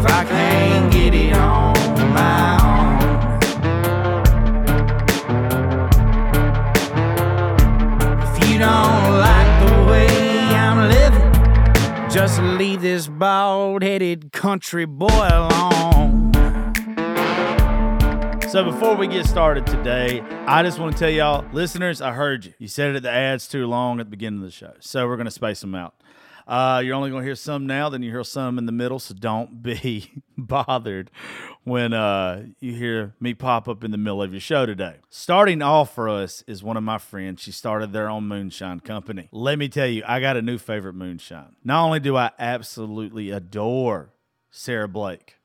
If I can't get it on my own. If you don't like the way I'm living, just leave this bald headed country boy alone. So before we get started today, I just want to tell y'all, listeners, I heard you. You said it at the ads too long at the beginning of the show. So we're going to space them out. Uh, you're only going to hear some now, then you hear some in the middle. So don't be bothered when uh, you hear me pop up in the middle of your show today. Starting off for us is one of my friends. She started their own moonshine company. Let me tell you, I got a new favorite moonshine. Not only do I absolutely adore Sarah Blake,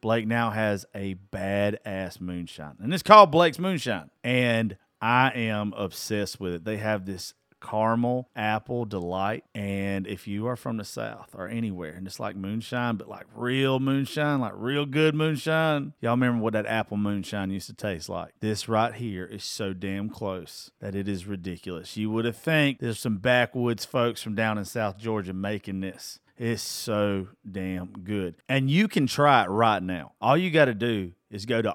Blake now has a badass moonshine, and it's called Blake's Moonshine. And I am obsessed with it. They have this caramel apple delight. And if you are from the South or anywhere and it's like moonshine, but like real moonshine, like real good moonshine, y'all remember what that apple moonshine used to taste like. This right here is so damn close that it is ridiculous. You would have think there's some backwoods folks from down in South Georgia making this. It's so damn good. And you can try it right now. All you got to do is go to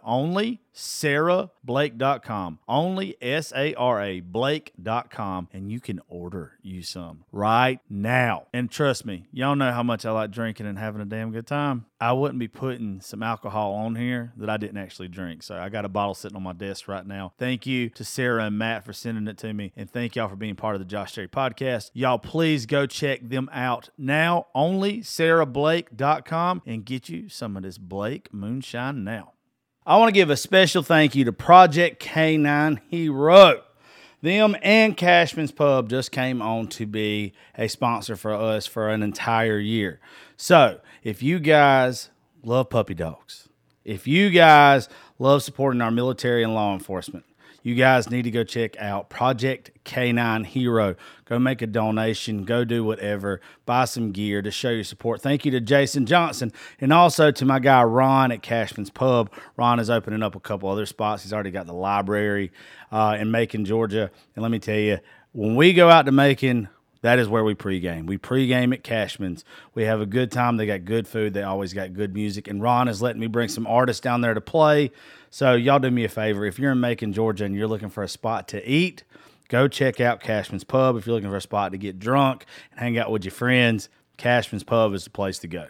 onlysarahblake.com, only S A R A Blake.com, and you can order you some right now. And trust me, y'all know how much I like drinking and having a damn good time. I wouldn't be putting some alcohol on here that I didn't actually drink. So I got a bottle sitting on my desk right now. Thank you to Sarah and Matt for sending it to me. And thank y'all for being part of the Josh Terry podcast. Y'all please go check them out now, only sarahblake.com, and get you some of this Blake moonshine now. I want to give a special thank you to Project K9 Hero. Them and Cashman's Pub just came on to be a sponsor for us for an entire year. So, if you guys love puppy dogs, if you guys love supporting our military and law enforcement, you guys need to go check out Project K9 Hero. Go make a donation, go do whatever, buy some gear to show your support. Thank you to Jason Johnson and also to my guy Ron at Cashman's Pub. Ron is opening up a couple other spots. He's already got the library uh, in Macon, Georgia. And let me tell you, when we go out to Macon, that is where we pregame. We pregame at Cashman's. We have a good time. They got good food. They always got good music. And Ron is letting me bring some artists down there to play. So y'all do me a favor. If you're in Macon, Georgia, and you're looking for a spot to eat, go check out Cashman's Pub. If you're looking for a spot to get drunk and hang out with your friends, Cashman's Pub is the place to go.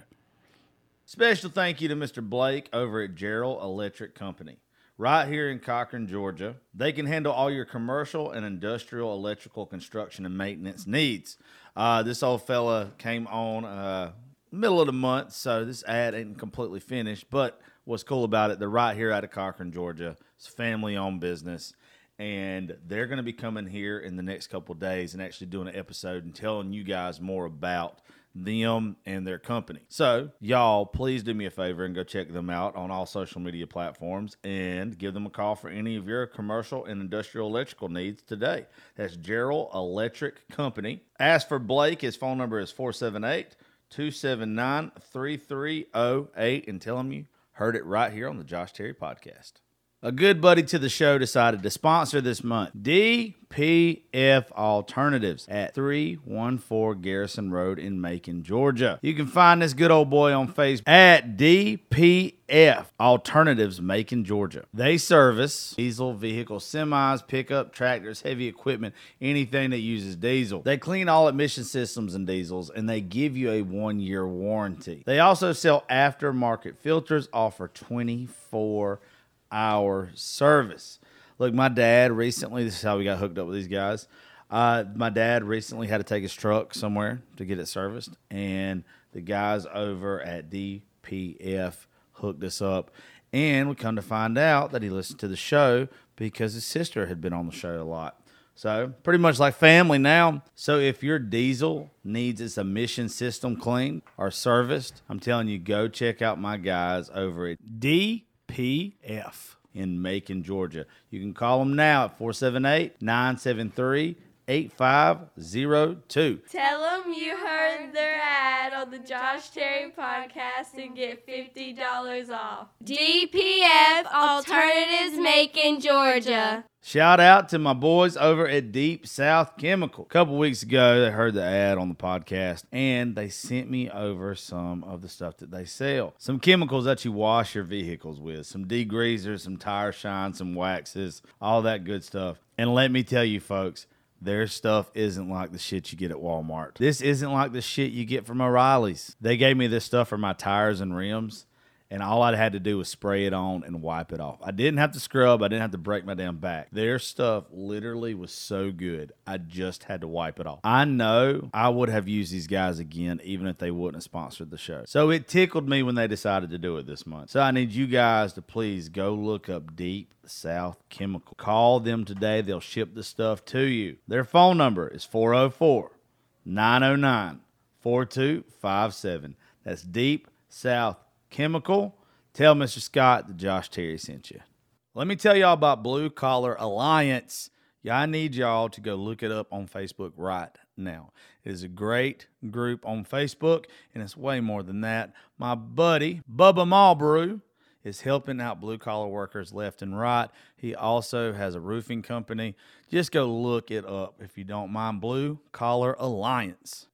Special thank you to Mr. Blake over at Gerald Electric Company. Right here in Cochran, Georgia, they can handle all your commercial and industrial electrical construction and maintenance needs. Uh, this old fella came on uh, middle of the month, so this ad ain't completely finished. But what's cool about it, they're right here out of Cochran, Georgia. It's family owned business. And they're going to be coming here in the next couple days and actually doing an episode and telling you guys more about them and their company. So, y'all, please do me a favor and go check them out on all social media platforms and give them a call for any of your commercial and industrial electrical needs today. That's Gerald Electric Company. Ask for Blake. His phone number is 478 279 3308 and tell him you heard it right here on the Josh Terry podcast. A good buddy to the show decided to sponsor this month DPF Alternatives at 314 Garrison Road in Macon, Georgia. You can find this good old boy on Facebook at DPF Alternatives Macon, Georgia. They service diesel vehicles, semis, pickup, tractors, heavy equipment, anything that uses diesel. They clean all emission systems and diesels and they give you a one year warranty. They also sell aftermarket filters, offer 24 hour service. Look, my dad recently, this is how we got hooked up with these guys. Uh, my dad recently had to take his truck somewhere to get it serviced, and the guys over at DPF hooked us up. And we come to find out that he listened to the show because his sister had been on the show a lot. So, pretty much like family now. So, if your diesel needs its emission system cleaned or serviced, I'm telling you, go check out my guys over at DPF in Macon, Georgia. You can call them now at 478 973 8502. Tell them you heard their ad on the Josh Terry podcast and get $50 off. DPF Alternatives Macon Georgia. Shout out to my boys over at Deep South Chemical. A couple weeks ago, they heard the ad on the podcast and they sent me over some of the stuff that they sell. Some chemicals that you wash your vehicles with, some degreasers, some tire shine, some waxes, all that good stuff. And let me tell you, folks, their stuff isn't like the shit you get at Walmart. This isn't like the shit you get from O'Reilly's. They gave me this stuff for my tires and rims, and all I had to do was spray it on and wipe it off. I didn't have to scrub, I didn't have to break my damn back. Their stuff literally was so good, I just had to wipe it off. I know I would have used these guys again, even if they wouldn't have sponsored the show. So it tickled me when they decided to do it this month. So I need you guys to please go look up Deep South Chemical. Call them today, they'll ship the stuff to you. Their phone number is 404 909 4257. That's Deep South Chemical. Tell Mr. Scott that Josh Terry sent you. Let me tell y'all about Blue Collar Alliance. Yeah, I need y'all to go look it up on Facebook right now. It is a great group on Facebook, and it's way more than that. My buddy, Bubba Malbrew, is helping out blue collar workers left and right. He also has a roofing company. Just go look it up if you don't mind. Blue Collar Alliance.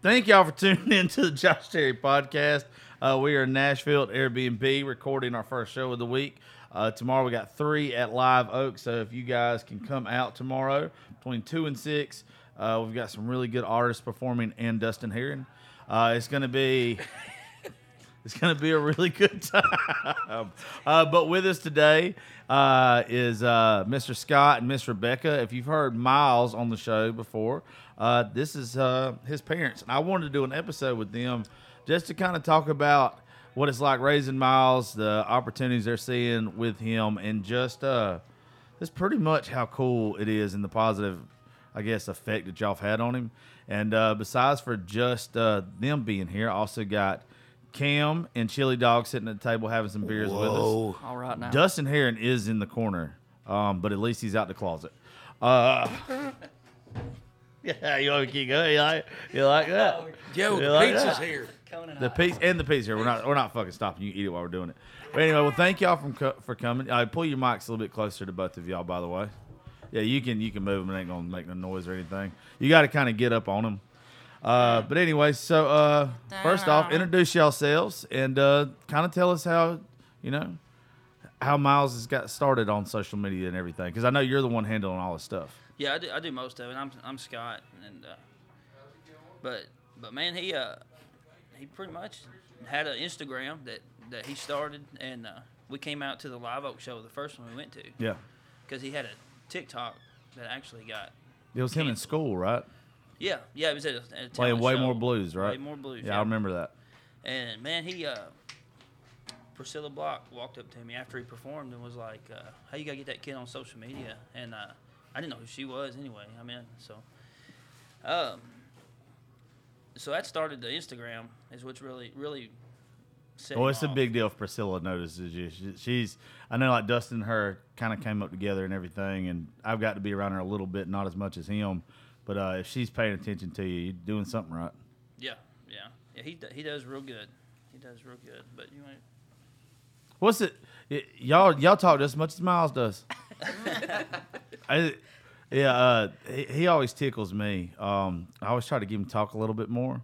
Thank y'all for tuning in to the Josh Terry podcast. Uh, we are in Nashville at Airbnb recording our first show of the week. Uh, tomorrow we got three at Live Oak, so if you guys can come out tomorrow between two and six, uh, we've got some really good artists performing and Dustin Heron. Uh, it's going to be it's going to be a really good time. Uh, but with us today uh, is uh, Mr. Scott and Miss Rebecca. If you've heard Myles on the show before, uh, this is uh, his parents. And I wanted to do an episode with them just to kind of talk about what it's like raising Myles, the opportunities they're seeing with him, and just uh, just pretty much how cool it is and the positive, I guess, effect that y'all have had on him. And uh, besides for just uh, them being here, I also got Cam and Chili Dog sitting at the table having some beers with us. All right now. Dustin Heron is in the corner, um, but at least he's out the closet. Uh, yeah, you want to keep going? You like, you like that? Yo, You the like pizza's that? here. The pizza and the pizza here. We're not we're not fucking stopping. You eat it while we're doing it. But anyway, well, thank y'all from co- for coming. Uh, pull your mics a little bit closer to both of y'all, by the way. Yeah, you can you can move them. It ain't gonna make no noise or anything. You got to kind of get up on them. Uh, but anyway, so uh, first off, introduce yourselves and uh, kind of tell us how you know how Myles has got started on social media and everything. Because I know you're the one handling all this stuff. Yeah, I do, I do most of it. I'm, I'm Scott, and uh, but but man, he uh he pretty much had an Instagram that that he started, and uh, we came out to the Live Oak show, the first one we went to, Yeah, because he had a TikTok that actually got it was him in school, right? yeah yeah it was at a, at a Playing way show. more blues, right? Way more blues. Yeah, I remember that. And man, he uh, Priscilla Block walked up to me after he performed and was like, uh, "How you gotta get that kid on social media?" And uh, I didn't know who she was anyway. I mean, so um, so that started the Instagram is what's really really. Well, it's a big deal if Priscilla notices you. She, she's, I know, like Dustin and her kind of came up together and everything, and I've got to be around her a little bit, not as much as him. But uh, if she's paying attention to you, you're doing something right. Yeah, yeah, yeah. He he does real good. He does real good. But you know, What's it? y- y'all y'all talk just as much as Myles does. I, yeah, uh, he, he always tickles me. Um, I always try to give him talk a little bit more,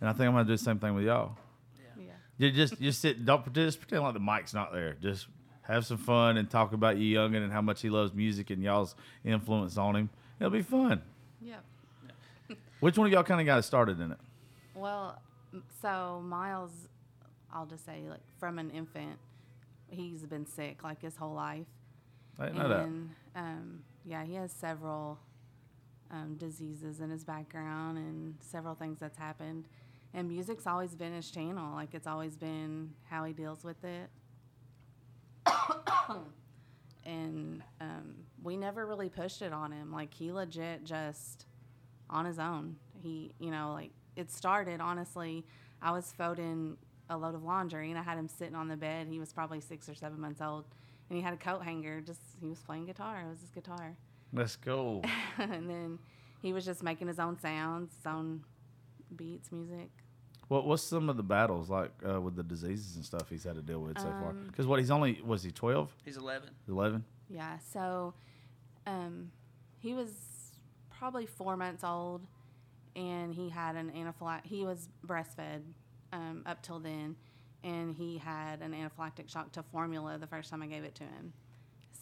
and I think I'm gonna do the same thing with y'all. Yeah. You just just sit. Don't just pretend like the mic's not there. Just have some fun and talk about you youngin and how much he loves music and y'all's influence on him. It'll be fun. Yep. Which one of y'all kind of got it started in it? Well, so Myles, I'll just say, like from an infant, he's been sick like his whole life, I didn't know that. um, yeah, he has several um, diseases in his background and several things that's happened. And music's always been his channel. Like it's always been how he deals with it. and um, we never really pushed it on him. Like he legit just on his own. He, you know, like it started honestly. I was folding a load of laundry and I had him sitting on the bed. He was probably six or seven months old, and he had a coat hanger. Just he was playing guitar. It was his guitar, Let's go. and then he was just making his own sounds, his own beats, music. What what's some of the battles like uh, with the diseases and stuff he's had to deal with so far? Um, Because what he's only was he 12, He's 11. 11? Yeah, so um, he was probably four months old, and he had an anaphylactic. He was breastfed um, up till then, and he had an anaphylactic shock to formula the first time I gave it to him.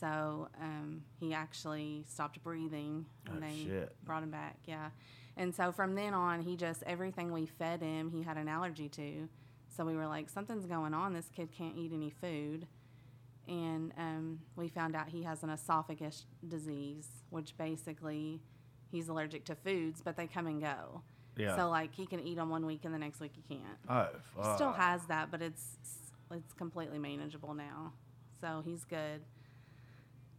So um, he actually stopped breathing and Oh, they shit. brought him back. Yeah, and so from then on, he just everything we fed him, he had an allergy to. So we were like, something's going on. This kid can't eat any food and um, we found out he has an esophagus disease, which basically he's allergic to foods, but they come and go. Yeah. So like he can eat them one week and the next week he can't. Oh, He still has that, but it's it's completely manageable now. So he's good.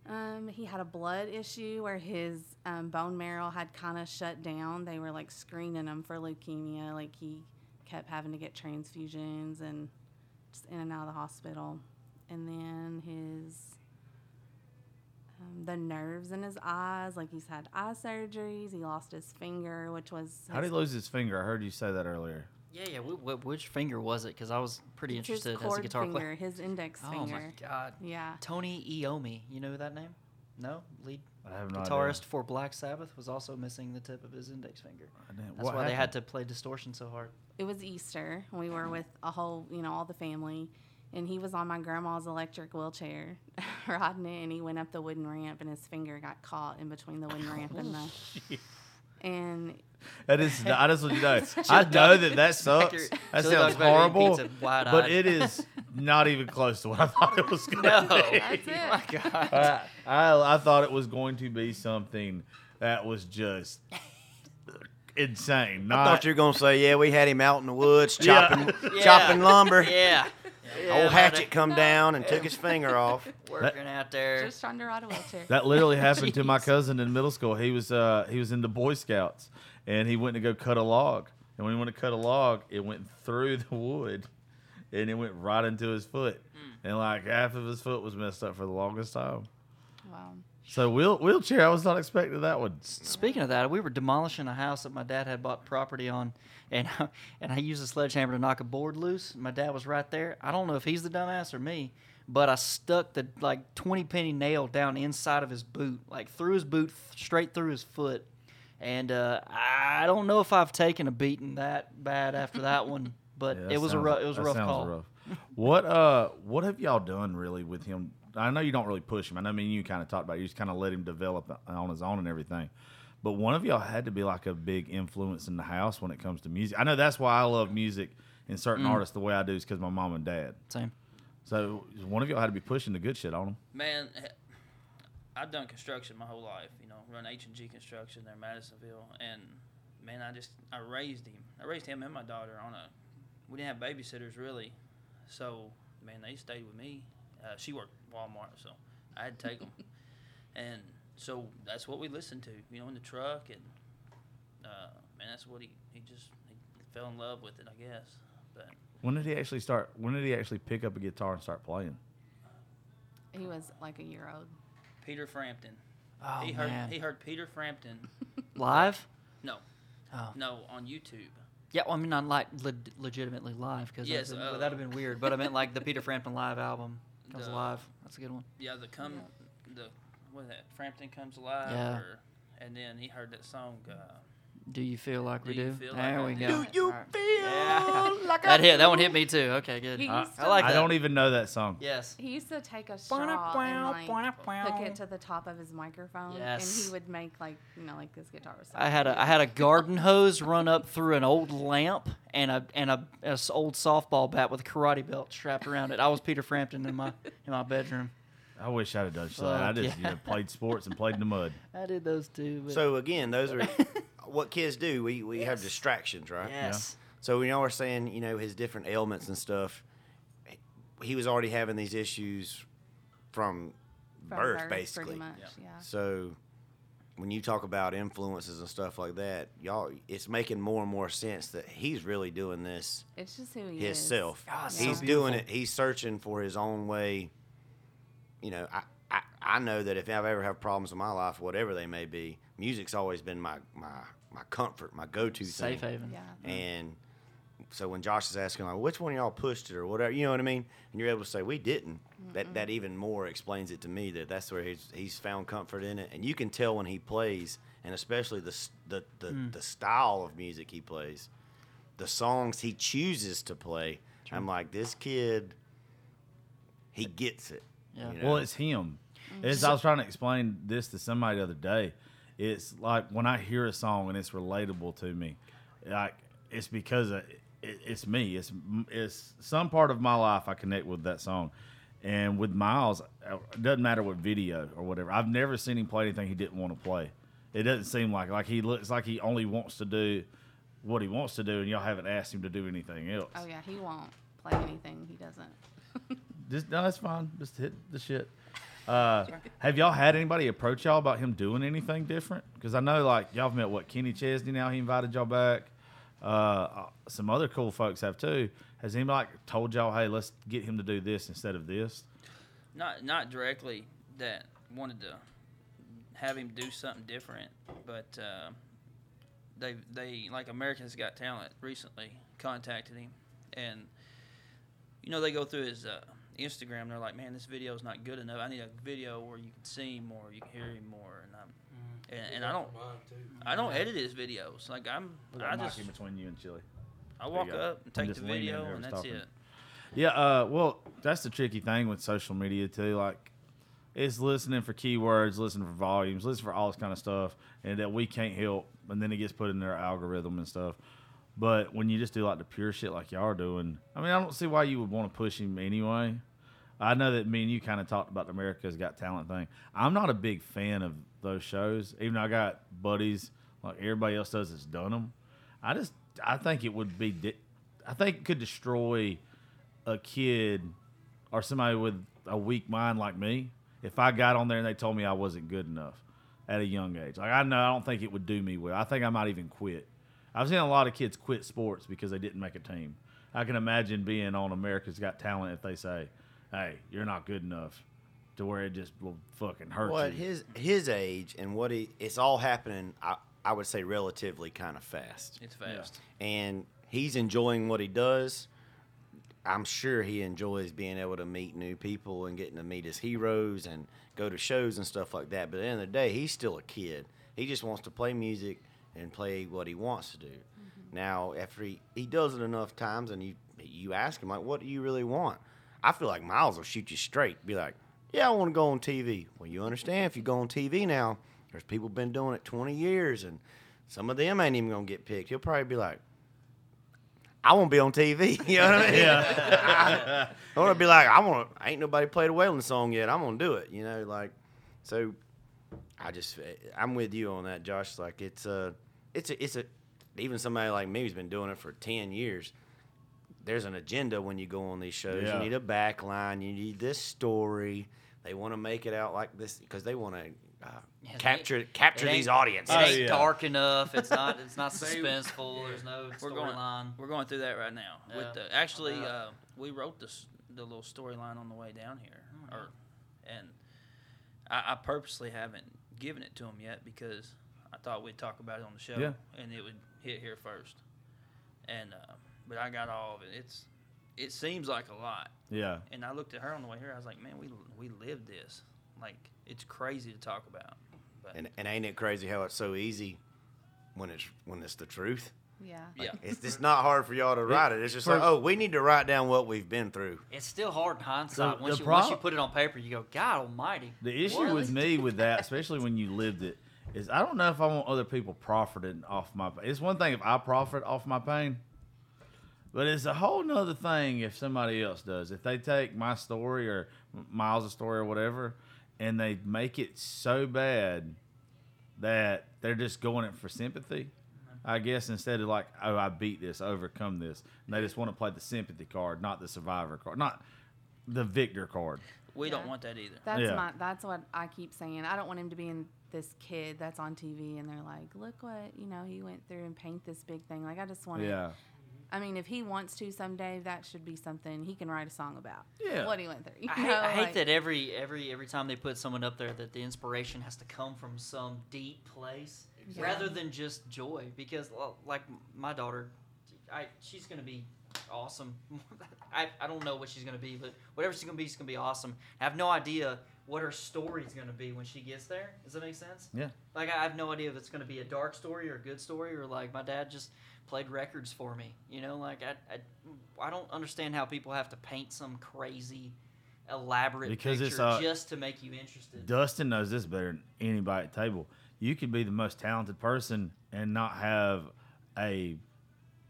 Um, he had a blood issue where his um, bone marrow had kind of shut down. They were like screening him for leukemia. Like he kept having to get transfusions and just in and out of the hospital. And then his um, the nerves in his eyes, like he's had eye surgeries. He lost his finger, which was How did he lose his finger? I heard you say that earlier. Yeah, yeah. Wh- wh- which finger was it? Because I was pretty it's his interested as a guitar finger, player. his index Oh finger. Oh my god. Yeah. Tony Iommi, you know that name? No, lead I have no guitarist idea. for Black Sabbath was also missing the tip of his index finger. I didn't- That's what why they had to play distortion so hard. it was Easter. and We were with a whole, you know, all the family, and he was on my grandma's electric wheelchair, riding it, and he went up the wooden ramp, and his finger got caught in between the wooden ramp and the, and That is, I just want you to know. I know that that sucks. Chili That dog's sounds back horrible, pizza, wide-eyed. but it is not even close to what I thought it was going No. to be. that's it. my god. I, I, I thought it was going to be something that was just insane. Not, I thought you were gonna say, yeah, we had him out in the woods chopping Yeah. chopping lumber. Yeah. Yeah Old hatchet it come down and took his finger off. Working out there. just trying to ride a wheelchair. That literally happened to my cousin in middle school. He was uh, he was in the Boy Scouts, and he went to go cut a log. And when he went to cut a log, it went through the wood, and it went right into his foot. And like half of his foot was messed up for the longest time. Wow. So wheel, wheelchair, I was not expecting that one. Speaking of that, we were demolishing a house that my dad had bought property on, and and I used a sledgehammer to knock a board loose. My dad was right there. I don't know if he's the dumbass or me, but I stuck the like twenty penny nail down inside of his boot, like through his boot, straight through his foot. And uh, I don't know if I've taken a beating that bad after that one, but Yeah, that it was a sounds- rough, it was a that rough call. rough. What uh, what have y'all done really with him? I know you don't really push him. I know, I mean, you kind of talked about it. you just kind of let him develop on his own and everything. But one of y'all had to be like a big influence in the house when it comes to music. I know that's why I love music and certain Mm. artists the way I do is because my mom and dad. Same. So one of y'all had to be pushing the good shit on them. Man, eh, I've done construction my whole life. You know, run H and G Construction there in Madisonville, and man, I just I raised him. I raised him and my daughter on a. We didn't have babysitters really, so man, they stayed with me. Uh, she worked Walmart, so I had to take them, and so that's what we listened to. You know, in the truck, and uh, man, that's what he he just he fell in love with it, I guess. But When did he actually start? When did he actually pick up a guitar and start playing? He was like a year old. Peter Frampton, Oh he heard man. he heard Peter Frampton. Live? No, Oh. no, on YouTube. Yeah, well, I mean, not like le- legitimately live because Yes, that'd, uh, that'd have been weird. But I meant like the Peter Frampton live album comes The- alive. That's a good one. Yeah, the come the what is that? Frampton comes alive. Yeah. Or, and then he heard that song. Uh, Do you feel like we Do you do? feel like there we do? go. Do you All right. feel Yeah. like that hit. That one hit me too. Okay, good. He I- used to, I like I don't even know that song. Yes. He used to take a straw and like hook it to the top of his microphone, and he would make like you know like this guitar was. I had a I had a garden hose run up through an old lamp and a and a, a s- old softball bat with a karate belt strapped around it. I was Peter Frampton in my in my bedroom. I wish I'd have done something. I Fuck, just you know, played sports and played in the mud. I did those too. But So again, those are what kids do. We we have distractions, right? yes. So we y'all were saying, you know, his different ailments and stuff, he was already having these issues from From birth, birth, basically. much. Yeah. So when you talk about influences and stuff like that, y'all, it's making more and more sense that he's really doing this It's just who he himself. God, it's so he's doing it. He's searching for his own way. You know, I, I I know that if I've ever have problems in my life, whatever they may be, music's always been my my my comfort, my go to Safe thing. haven. Yeah. And so when Josh is asking like, which one of y'all pushed it or whatever, you know what I mean, and you're able to say we didn't, that that even more explains it to me that that's where he's he's found comfort in it, and you can tell when he plays, and especially the s- the the, hmm. the style of music he plays, the songs he chooses to play. I'm like, this kid, he gets it. Yeah. you know? Well, it's him. Mm. As I was trying to explain this to somebody the other day, it's like when I hear a song and it's relatable to me, like it's because of, it, it's me. It's it's some part of my life I connect with that song, and with Myles, it doesn't matter what video or whatever. I've never seen him play anything he didn't want to play. It doesn't seem like like he looks like he only wants to do what he wants to do, and y'all haven't asked him to do anything else. Oh yeah, he won't play anything. He doesn't. Just no, that's fine. Just hit the shit. Uh, have y'all had anybody approach y'all about him doing anything different? Because I know like y'all have met what Kenny Chesney now. He invited y'all back. Uh, some other cool folks have too. Has anybody like told y'all, hey, let's get him to do this instead of this? Not not directly that wanted to have him do something different, but uh, they they like America's Got Talent recently contacted him, and you know they go through his uh, Instagram. They're like, man, this video is not good enough. I need a video where you can see him more, you can hear him more, and I'm and, and I don't I don't edit his videos. Like I'm I just between you and Chili. I walk up and take just the video and and that's talking. it. Yeah, uh, well, that's the tricky thing with social media too. Like, it's listening for keywords, listening for volumes, listening for all this kind of stuff, and that we can't help, and then it gets put in their algorithm and stuff. But when you just do like the pure shit like y'all are doing, I mean, I don't see why you would want to push him anyway. I know that me and you kind of talked about the America's Got Talent thing. I'm not a big fan of those shows, even though I got buddies like everybody else does that's done them. I just I think it would be I think it could destroy a kid or somebody with a weak mind like me if I got on there and they told me I wasn't good enough at a young age. Like I know I don't think it would do me well. I think I might even quit. I've seen a lot of kids quit sports because they didn't make a team. I can imagine being on America's Got Talent if they say, "Hey, you're not good enough," to where it just will fucking hurt Well, at you. his his age and what he it's all happening. I I would say relatively kind of fast. It's fast. and he's enjoying what he does. I'm sure he enjoys being able to meet new people and getting to meet his heroes and go to shows and stuff like that. But at the end of the day, he's still a kid. He just wants to play music and play what he wants to do. Mm-hmm. Now, after he, he does it enough times and you you ask him like, "What do you really want?" I feel like Myles will shoot you straight. Be like, "Yeah, I want to go on TV." Well, you understand if you go on TV now, there's people been doing it 20 years and some of them ain't even gonna get picked. He'll probably be like, I won't be on TV. You know what I mean? Yeah. I want to be like, I want. to Ain't nobody played a Waylon song yet. I'm gonna do it. You know, like, so. I just, eh, I'm with you on that, Josh. Like, it's a, it's a, it's a. Even somebody like me who's been doing it for ten years. There's an agenda when you go on these shows. Yeah. You need a backline. You need this story. They want to make it out like this because they want to uh, Yeah, capture ain't- capture these audiences. It Oh, yeah. dark enough. It's not. It's not They- suspenseful. There's no We're going. storyline. We're going through that right now. Yeah. With the actually, Yeah. uh, we wrote this the little storyline on the way down here, Oh, or and I, I purposely haven't given it to him yet because I thought we'd talk about it on the show, Yeah. and it would hit here first. And uh, but I got all of it. It's it seems like a lot, yeah. and I looked at her on the way here. I was like, man, we we lived this. Like it's crazy to talk about. But And, and ain't it crazy how it's so easy when it's when it's the truth? Yeah. yeah, It's it's not hard for y'all to write it. It's just for- like, oh, we need to write down what we've been through. It's still hard in hindsight. The- once, the you, once you put it on paper, you go, God Almighty. The issue What? with me with that, especially when you lived it, is I don't know if I want other people profiting off my. It's one thing if I profit off my pain, but it's a whole nother thing if somebody else does. If they take my story or Myles' story or whatever, and they make it so bad that they're just going it for sympathy. I guess instead of like, oh, I beat this, overcome this, and they just want to play the sympathy card, not the survivor card, not the victor card. We don't want that either. That's Yeah. my. That's what I keep saying. I don't want him to be in this kid that's on TV and they're like, look what you know he went through and paint this big thing. Like I just want to. Yeah. I mean, if he wants to someday, that should be something he can write a song about. Yeah. What he went through. You I hate, know, I hate like- that every every every time they put someone up there that the inspiration has to come from some deep place Yeah. rather than just joy because uh, like my daughter I she's going to be awesome. I, I don't know what she's going to be but whatever she's going to be she's going to be awesome. I have no idea what her story's going to be when she gets there. Does that make sense? Yeah. Like I have no idea if it's going to be a dark story or a good story or like my dad just played records for me. You know, like I, I, I don't understand how people have to paint some crazy, elaborate Because picture uh, just to make you interested. Dustin knows this better than anybody at the table. You could be the most talented person and not have a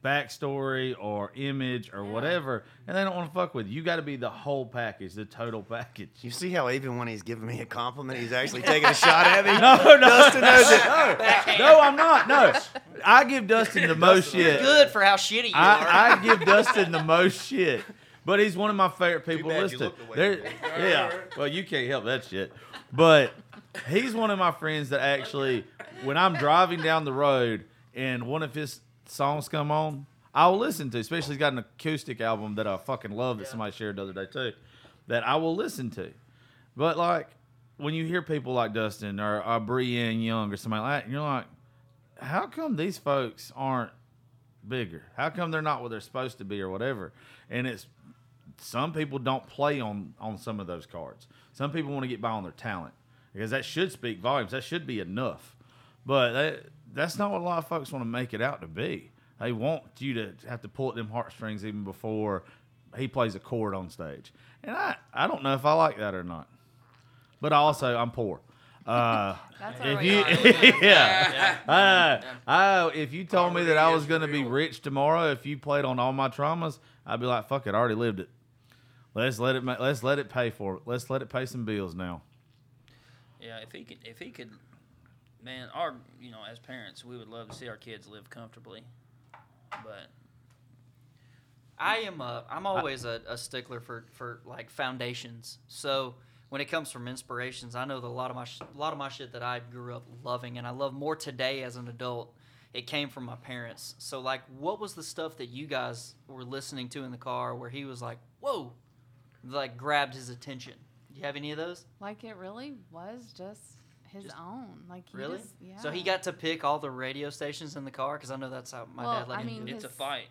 backstory or image or whatever, and they don't want to fuck with you. You got to be the whole package, the total package. You see how even when he's giving me a compliment, he's actually taking a shot at me? No, no, Dustin knows it. no, no, I'm not. No, I give Dustin the most shit. Good for how shitty you are. I, I give Dustin the most shit, but he's one of my favorite people to bad listen to. the way yeah, well, you can't help that shit. But he's one of my friends that actually, when I'm driving down the road and one of his songs come on, I'll listen to. Especially he's got an acoustic album that I fucking love that somebody shared the other day too, that I will listen to. But like when you hear people like Dustin or, or Brienne Young or somebody like that, you're like, how come these folks aren't bigger? How come they're not what they're supposed to be or whatever? And it's some people don't play on on some of those cards. Some people want to get by on their talent because that should speak volumes. That should be enough. But that, that's not what a lot of folks want to make it out to be. They want you to have to pull at them heartstrings even before he plays a chord on stage. And I, I don't know if I like that or not. But also, I'm poor. Uh, That's if you, we are. yeah, uh, I, if you told me that I was going to be rich tomorrow, if you played on all my traumas, I'd be like, "Fuck it, I already lived it. Let's let it, let's let it pay for it. Let's let it pay some bills now." Yeah, if he could, if he could, man, our, you know, as parents, we would love to see our kids live comfortably, but I am a, I'm always a, a stickler for, for like foundations. So when it comes from inspirations, I know that a lot of my sh- a lot of my shit that I grew up loving and I love more today as an adult, it came from my parents. So like, what was the stuff that you guys were listening to in the car where he was like, "Whoa," like grabbed his attention? Do you have any of those? Like it really was just his Just- own. Like he Really? just- yeah. So he got to pick all the radio stations in the car because I know that's how my Well, dad let I him mean, do it. it's a fight.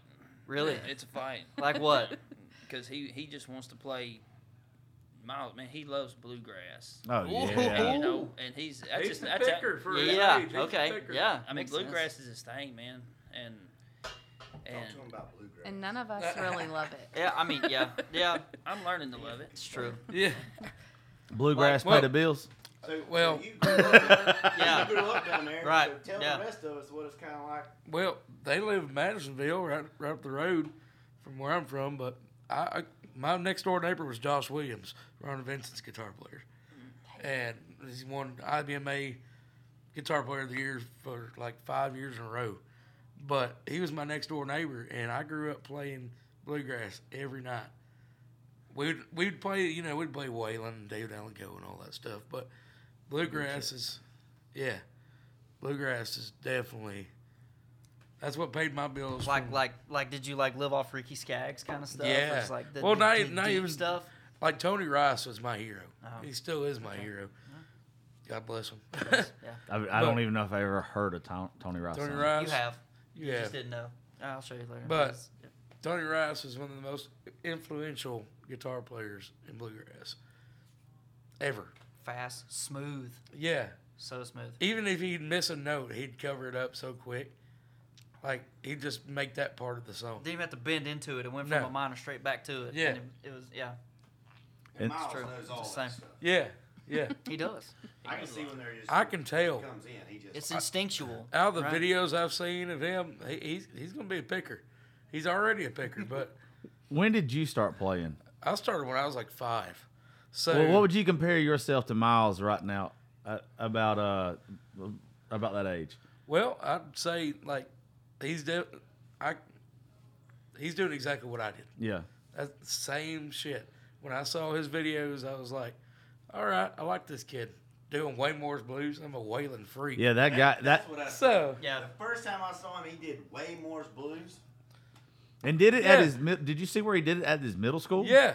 Really? It's a fight. Like what? Because he he just wants to play. Myles, man, he loves bluegrass. Oh Ooh. And, yeah, you know, and he's that's He's just the that's how- picker for his Yeah. age. He's the Okay. Yeah. I mean, makes sense. bluegrass is his thing, man, and and and none of us really love it. Yeah. I mean, yeah. Yeah. I'm learning to love it. It's true. Yeah. bluegrass Well- pay the bills. So, Well- you grew up, Yeah. you grew up down there. Right, So tell yeah. the rest of us what it's kind of like. Well, they live in Madisonville, right, right up the road from where I'm from. But I, I my next door neighbor was Josh Williams, Rhonda Vincent's guitar player, mm-hmm. and he's won IBMA Guitar Player of the Year for like five years in a row. But he was my next door neighbor, and I grew up playing bluegrass every night. We'd we'd play, you know, we'd play Waylon and David Allan Coe and all that stuff. But bluegrass is, yeah, bluegrass is definitely. That's what paid my bills. Like, from- like, like, did you like live off Ricky Skaggs kind of stuff? Or Yeah. just like the, Well, the, not the even- not deep even- stuff. like Tony Rice was my hero. Oh. He still is my hero. God bless him. Yeah. I, I don't even know if I ever heard of Ton- Tony Rice. Tony song. Rice. You have. You Yeah. just didn't know. I'll show you later. But- yeah. Tony Rice is one of the most influential guitar players in bluegrass ever. Fast, smooth, Yeah. so smooth. Even if he'd miss a note, he'd cover it up so quick. Like he'd just make that part of the song. Didn't even have to bend into it. It went from No. a minor straight back to it. Yeah. And it, it was yeah. It's Myles true. knows It's all the that same. stuff. Yeah, yeah. He does. I can see when they're just. I can tell. Comes in, he just. It's instinctual. Out of the right? videos I've seen of him, he, he's he's gonna be a picker. He's already a picker, but When did you start playing? I started when I was like five. So Well, what would you compare yourself to Myles right now uh, about uh about that age? Well, I'd say like he's de- I he's doing exactly what I did. Yeah. That's the same shit. when I saw his videos, I was like, all right, I like this kid doing Waymore's blues. I'm a Waylon freak. Yeah, that guy. That That's what I So Yeah. The first time I saw him, he did Waymore's blues. and did it at his. Did you see where he did it at his middle school? yeah,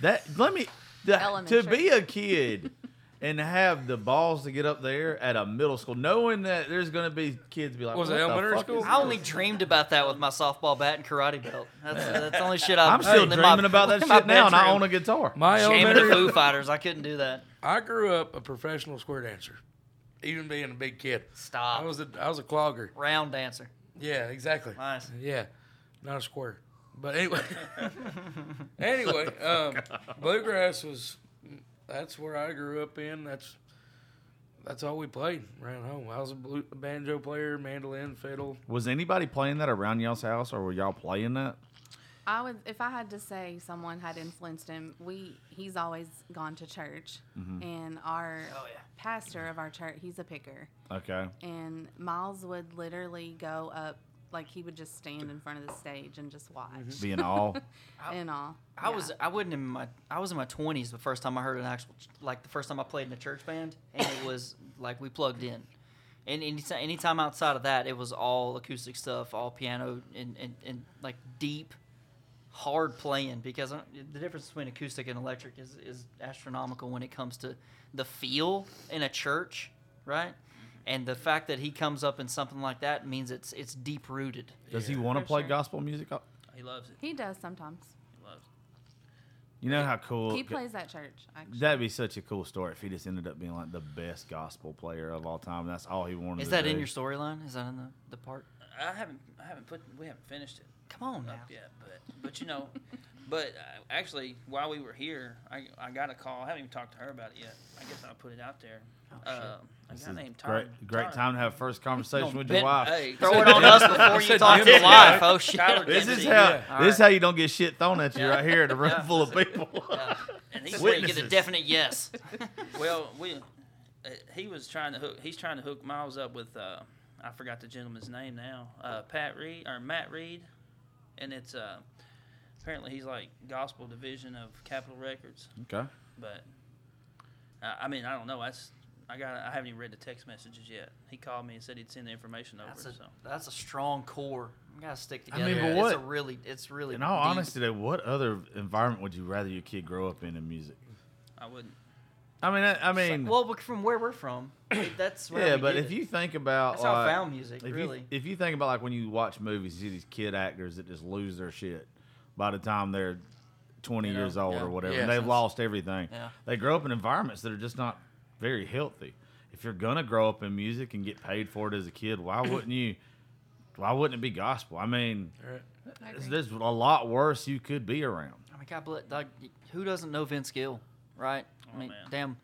That let me the, to be a kid and have the balls to get up there at a middle school, knowing that there's going to be kids be like, Was it "What the elementary fuck school? is I only dreamed about that with my softball bat and karate belt. That's, that's the only shit I've I'm still in my- dreaming about that my shit now, and I own a guitar. my Jamming the elementary. Foo Fighters. I couldn't do that. I grew up a professional square dancer, even being a big kid. Stop. I was a I was a clogger. Round dancer. Yeah, exactly. Nice. Yeah, not a square. But anyway, anyway, um, bluegrass was that's where I grew up in. That's that's all we played around home. I was a blue, banjo player, mandolin, fiddle. Was anybody playing that around y'all's house, or were y'all playing that? I would, if I had to say someone had influenced him, we he's always gone to church, and our Oh, yeah. pastor of our church, he's a picker, Okay. and Myles would literally go up, like he would just stand in front of the stage and just watch, Being all. and all. I Yeah. was I wasn't in my I was in my twenties the first time I heard an actual like the first time I played in a church band and it was like we plugged in. And anytime, anytime outside of that, it was all acoustic stuff, all piano and, and, and like deep, hard playing because uh, the difference between acoustic and electric is, is astronomical when it comes to the feel in a church, right? And the fact that he comes up in something like that means it's it's deep rooted. Does he want to play sure. gospel music? He loves it. He does sometimes. He loves it. You know how cool. He plays at church. Actually. That'd be such a cool story if he just ended up being like the best gospel player of all time. That's all he wanted. Is to that do. in your storyline? Is that in the, the part? I haven't I haven't put we haven't finished it Come on now. up yet, but but you know, but uh, actually while we were here, I I got a call. I haven't even talked to her about it yet. I guess I'll put it out there. Oh, shit. uh, a This guy is named great, great Tyler- time to have first conversation with your Ben- wife. Hey, Throw it on us before you said talk to Jimmy. the wife. Oh shit! Tyler This is how Yeah. this is how you don't get shit thrown at you right here in a room Yeah. full of people. Yeah. And he's is where you get a definite yes. Well, we uh, he was trying to hook. He's trying to hook Myles up with. Uh, I forgot the gentleman's name now. Uh, Pat Reed or Matt Reed, and it's uh, apparently he's like gospel division of Capitol Records. okay. But uh, I mean, I don't know. That's I got. I haven't even read the text messages yet. He called me and said he'd send the information over. That's a so that's a strong core. You gotta stick together. I together. mean, but It's a what- really, it's really. In all deep. honesty, though, what other environment would you rather your kid grow up in in music? I wouldn't. I mean, I, I mean, well, but from where we're from, that's where yeah, we but get if it. you think about that's how I found music. if Really, you if you think about like when you watch movies, you see these kid actors that just lose their shit by the time they're 20 You know, years old yeah. or whatever. Yeah. and they've lost everything. Yeah. They grow up in environments that are just not very healthy. If you're gonna grow up in music and get paid for it as a kid, why wouldn't you? Why wouldn't it be gospel? I mean, I there's a lot worse you could be around. I mean, God bless. Like, who doesn't know Vince Gill, right? Oh, I Oh, mean, man. damn.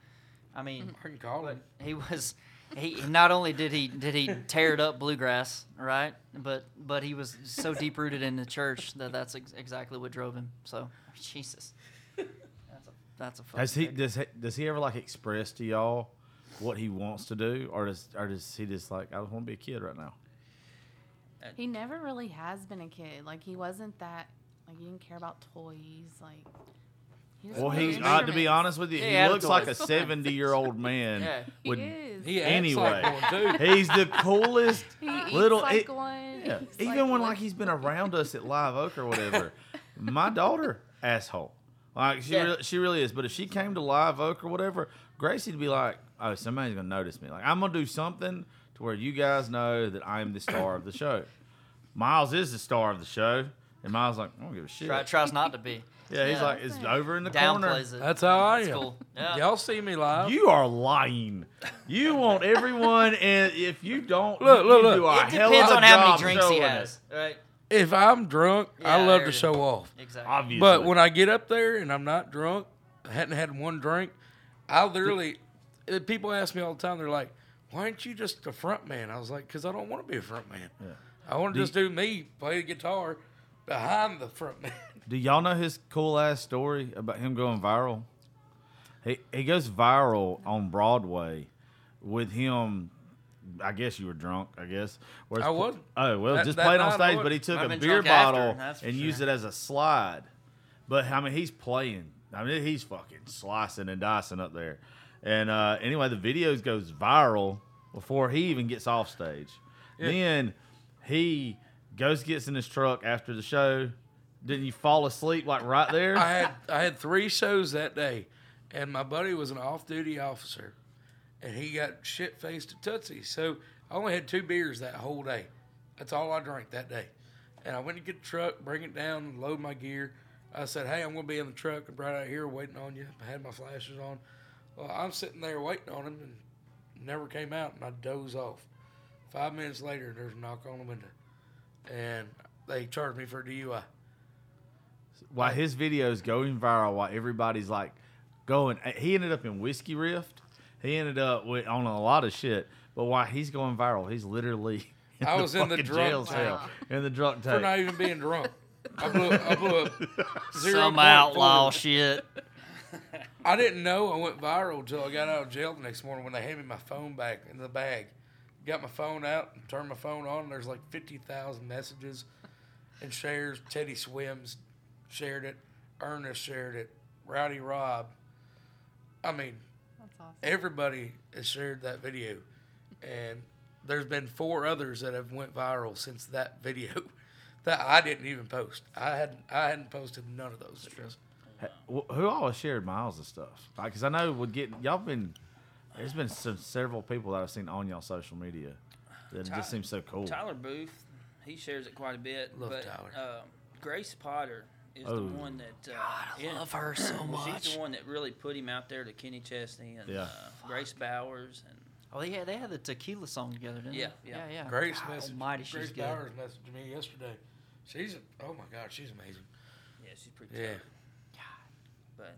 I mean, I can call but him. he was. He not only did he did he tear it up bluegrass, right? But but he was so deep rooted in the church that that's ex- exactly what drove him. So Jesus, that's a that's Has he big- does he, does he ever like express to y'all what he wants to do, or does or does he just like I just want to be a kid right now? He never really has been a kid. Like he wasn't that. Like he didn't care about toys. Like. He Well, wanted he's uh, to be honest with you, Yeah, he he looks like a seventy year old man. Yeah. He Would, is. He acts Anyway. like one too. He's the coolest. He eats little- like it- one. Yeah, eats even like when one. like he's been around us at Live Oak or whatever. My daughter, asshole. Like she, Yeah. really, she really is. But if she came to Live Oak or whatever, Gracie'd be like, "Oh, somebody's gonna notice me. Like I'm gonna do something to where you guys know that I'm the star of the show." Myles is the star of the show, and Myles like, I don't give a shit. Try, tries not to be. yeah, he's yeah. like, it's over in the corner. Downplays it. That's how I That's am. cool. Yeah. Y'all see me live. You are lying. You want everyone, and if you don't, Look, you look, look. do It depends on how many drinks he showing has. Right. If I'm drunk, I love there to it show is. off. Exactly. Obviously, But when I get up there and I'm not drunk, I hadn't had one drink, I literally, uh, people ask me all the time, they're like, why aren't you just a front man? I was like, because I don't want to be a front man. I want to just do me, play the guitar behind the front man. Do y'all know his cool ass story about him going viral? He he goes viral on Broadway with him. I guess you were drunk. I guess. Whereas- I wasn't. Oh well, That- just that played on night I stage, but he took I've a beer drunk after, bottle that's for and used it as a slide. But I mean, he's playing. I mean, he's fucking slicing and dicing up there. And uh, anyway, the videos goes viral before he even gets off stage. Then he goes gets in his truck after the show. Didn't you fall asleep like right there? I had I had three shows that day, and my buddy was an off-duty officer, and he got shit faced at Tootsie. So I only had two beers that whole day. That's all I drank that day. And I went to get the truck, bring it down, load my gear. I said, "Hey, I'm gonna be in the truck and right out here waiting on you." I had my flashes on. Well, I'm sitting there waiting on him, and never came out, and I doze off. Five minutes later, there's a knock on the window, and they charged me for a DUI. while his videos going viral, while everybody's like going, he ended up in Whiskey Riff. He ended up with, on a lot of shit. But why he's going viral, he's literally in I the was in the drunk jail cell, in the drunk for not even being drunk. I blew, I blew a zero Some outlaw shit. I didn't know I went viral until I got out of jail the next morning when they handed me my phone back in the bag. Got my phone out and turned my phone on. And there's like 50,000 messages and shares. Teddy Swims shared it. Ernest shared it. Rowdy Rob. I mean, That's awesome. everybody has shared that video. And there's been four others that have went viral since that video that I didn't even post. I hadn't I hadn't posted none of those. videos. Wh- Who always shared miles of stuff? Because I know would get y'all been. There's been some, several people that I've seen on y'all social media that it Ty- just seems so cool. Tyler Booth, he shares it quite a bit. Love but, Tyler. Uh, Grace Potter is Oh. the one that. Uh, I love her so much. She's much. the one that really put him out there to Kenny Chesney and Yeah. uh, Grace Bowers and Oh, yeah, they had the tequila song together, didn't Yeah, they? yeah. yeah, yeah. Grace God messaged Almighty, she's Grace good. Bowers messaged me yesterday. She's a, oh my god, she's amazing. yeah, she's pretty Yeah. tough. But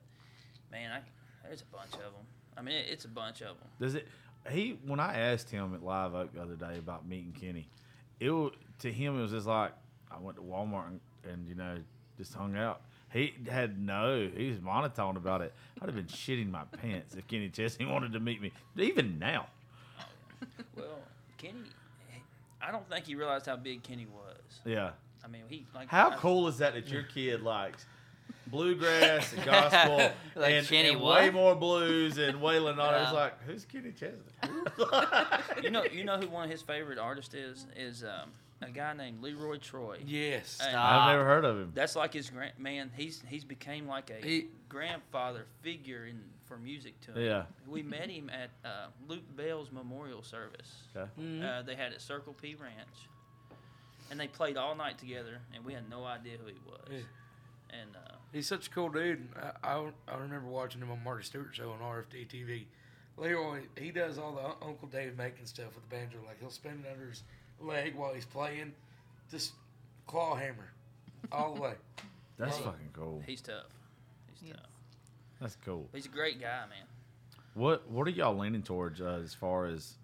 man, I, there's a bunch of them. I mean, it, it's a bunch of them. Does it? He when I asked him at Live Oak the other day about meeting Kenny, it wa- to him it was just like I went to Walmart and, and you know just hung out. He had no. He was monotone about it. I'd have been shitting my pants if Kenny Chesney wanted to meet me. Even now, Well, Kenny, I don't think he realized how big Kenny was. yeah. I mean, he like How I- cool is that that your kid likes bluegrass and gospel Like and, Kenny and way more blues and Waylon? Yeah. It's like who's Kenny Chesney? You know, you know who one of his favorite artists is? Is um, a guy named Leroy Troy. Yes. And I've never heard of him. That's like his grand man. He's he's became like a He- grandfather figure in for music to him. Yeah. We met him at uh, Luke Bell's memorial service. Okay. Mm-hmm. Uh, they had at Circle P Ranch, and they played all night together, and we had no idea who he was. Yeah. And uh, He's such a cool dude. I, I, I remember watching him on Marty Stuart show on RFD TV. Leroy, he does all the Uncle Dave Macon stuff with the banjo. Like he'll spin it under his leg while he's playing, just claw hammer all the way. That's Love fucking cool. he's tough. He's Yes. tough. That's cool. He's a great guy, man. What What are y'all leaning towards uh, as far as?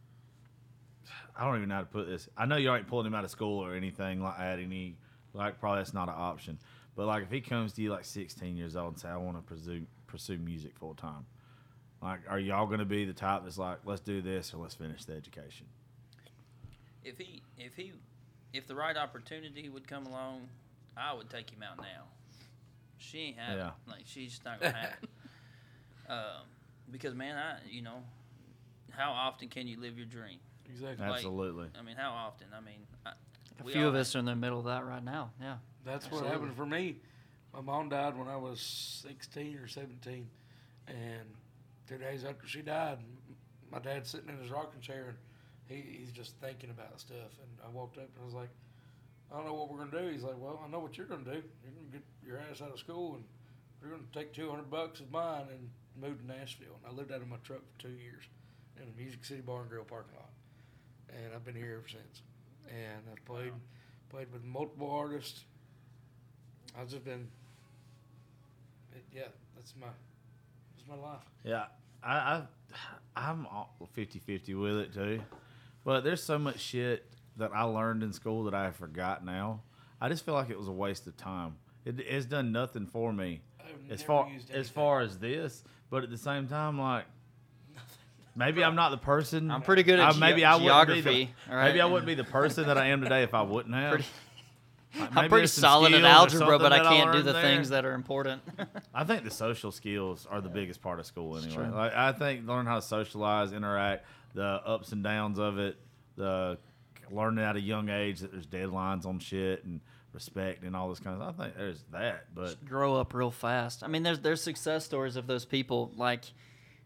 I don't even know how to put this. I know you ain't pulling him out of school or anything like that. Any like probably that's not an option. But like if he comes to you like 16 years old and say I want to pursue pursue music full time, like are y'all going to be the type that's like let's do this or let's finish the education? If he if he if the right opportunity would come along, I would take him out now. She ain't having Yeah. it. like she's just not gonna have it. Um, because man, I you know, how often can you live your dream? Exactly. Like- Absolutely. I mean, how often? I mean, I, A few all of have- us are in the middle of that right now. Yeah. That's what happened for me. My mom died when I was 16 or 17. And two days after she died, my dad's sitting in his rocking chair and he, he's just thinking about stuff. And I walked up and I was like, I don't know what we're going to do. He's like, Well, I know what you're going to do. You're going to get your ass out of school and you're going to take 200 bucks of mine and move to Nashville. And I lived out of my truck for two years in a Music City Bar and Grill parking lot. And I've been here ever since. And I've played, played with multiple artists. I've just been, it, yeah, that's my, that's my life. Yeah, I, I I'm 50-50 with it too. But there's so much shit that I learned in school that I forgot now. I just feel like it was a waste of time. It, it's done nothing for me as far as far as this. But at the same time, like maybe I'm not the person. I'm pretty good at I- maybe ge- I wouldn't be geography, the, all right? Maybe I wouldn't be the person that I am today if I wouldn't have. Pretty- Like, I'm pretty solid in algebra, but I can't do the there. things that are important. I think the social skills are the biggest part of school anyway. Like I think learn how to socialize, interact, the ups and downs of it, the learning at a young age that there's deadlines on shit and respect and all this kind of stuff. I think there's that, but grow up real fast. I mean, there's there's success stories of those people, like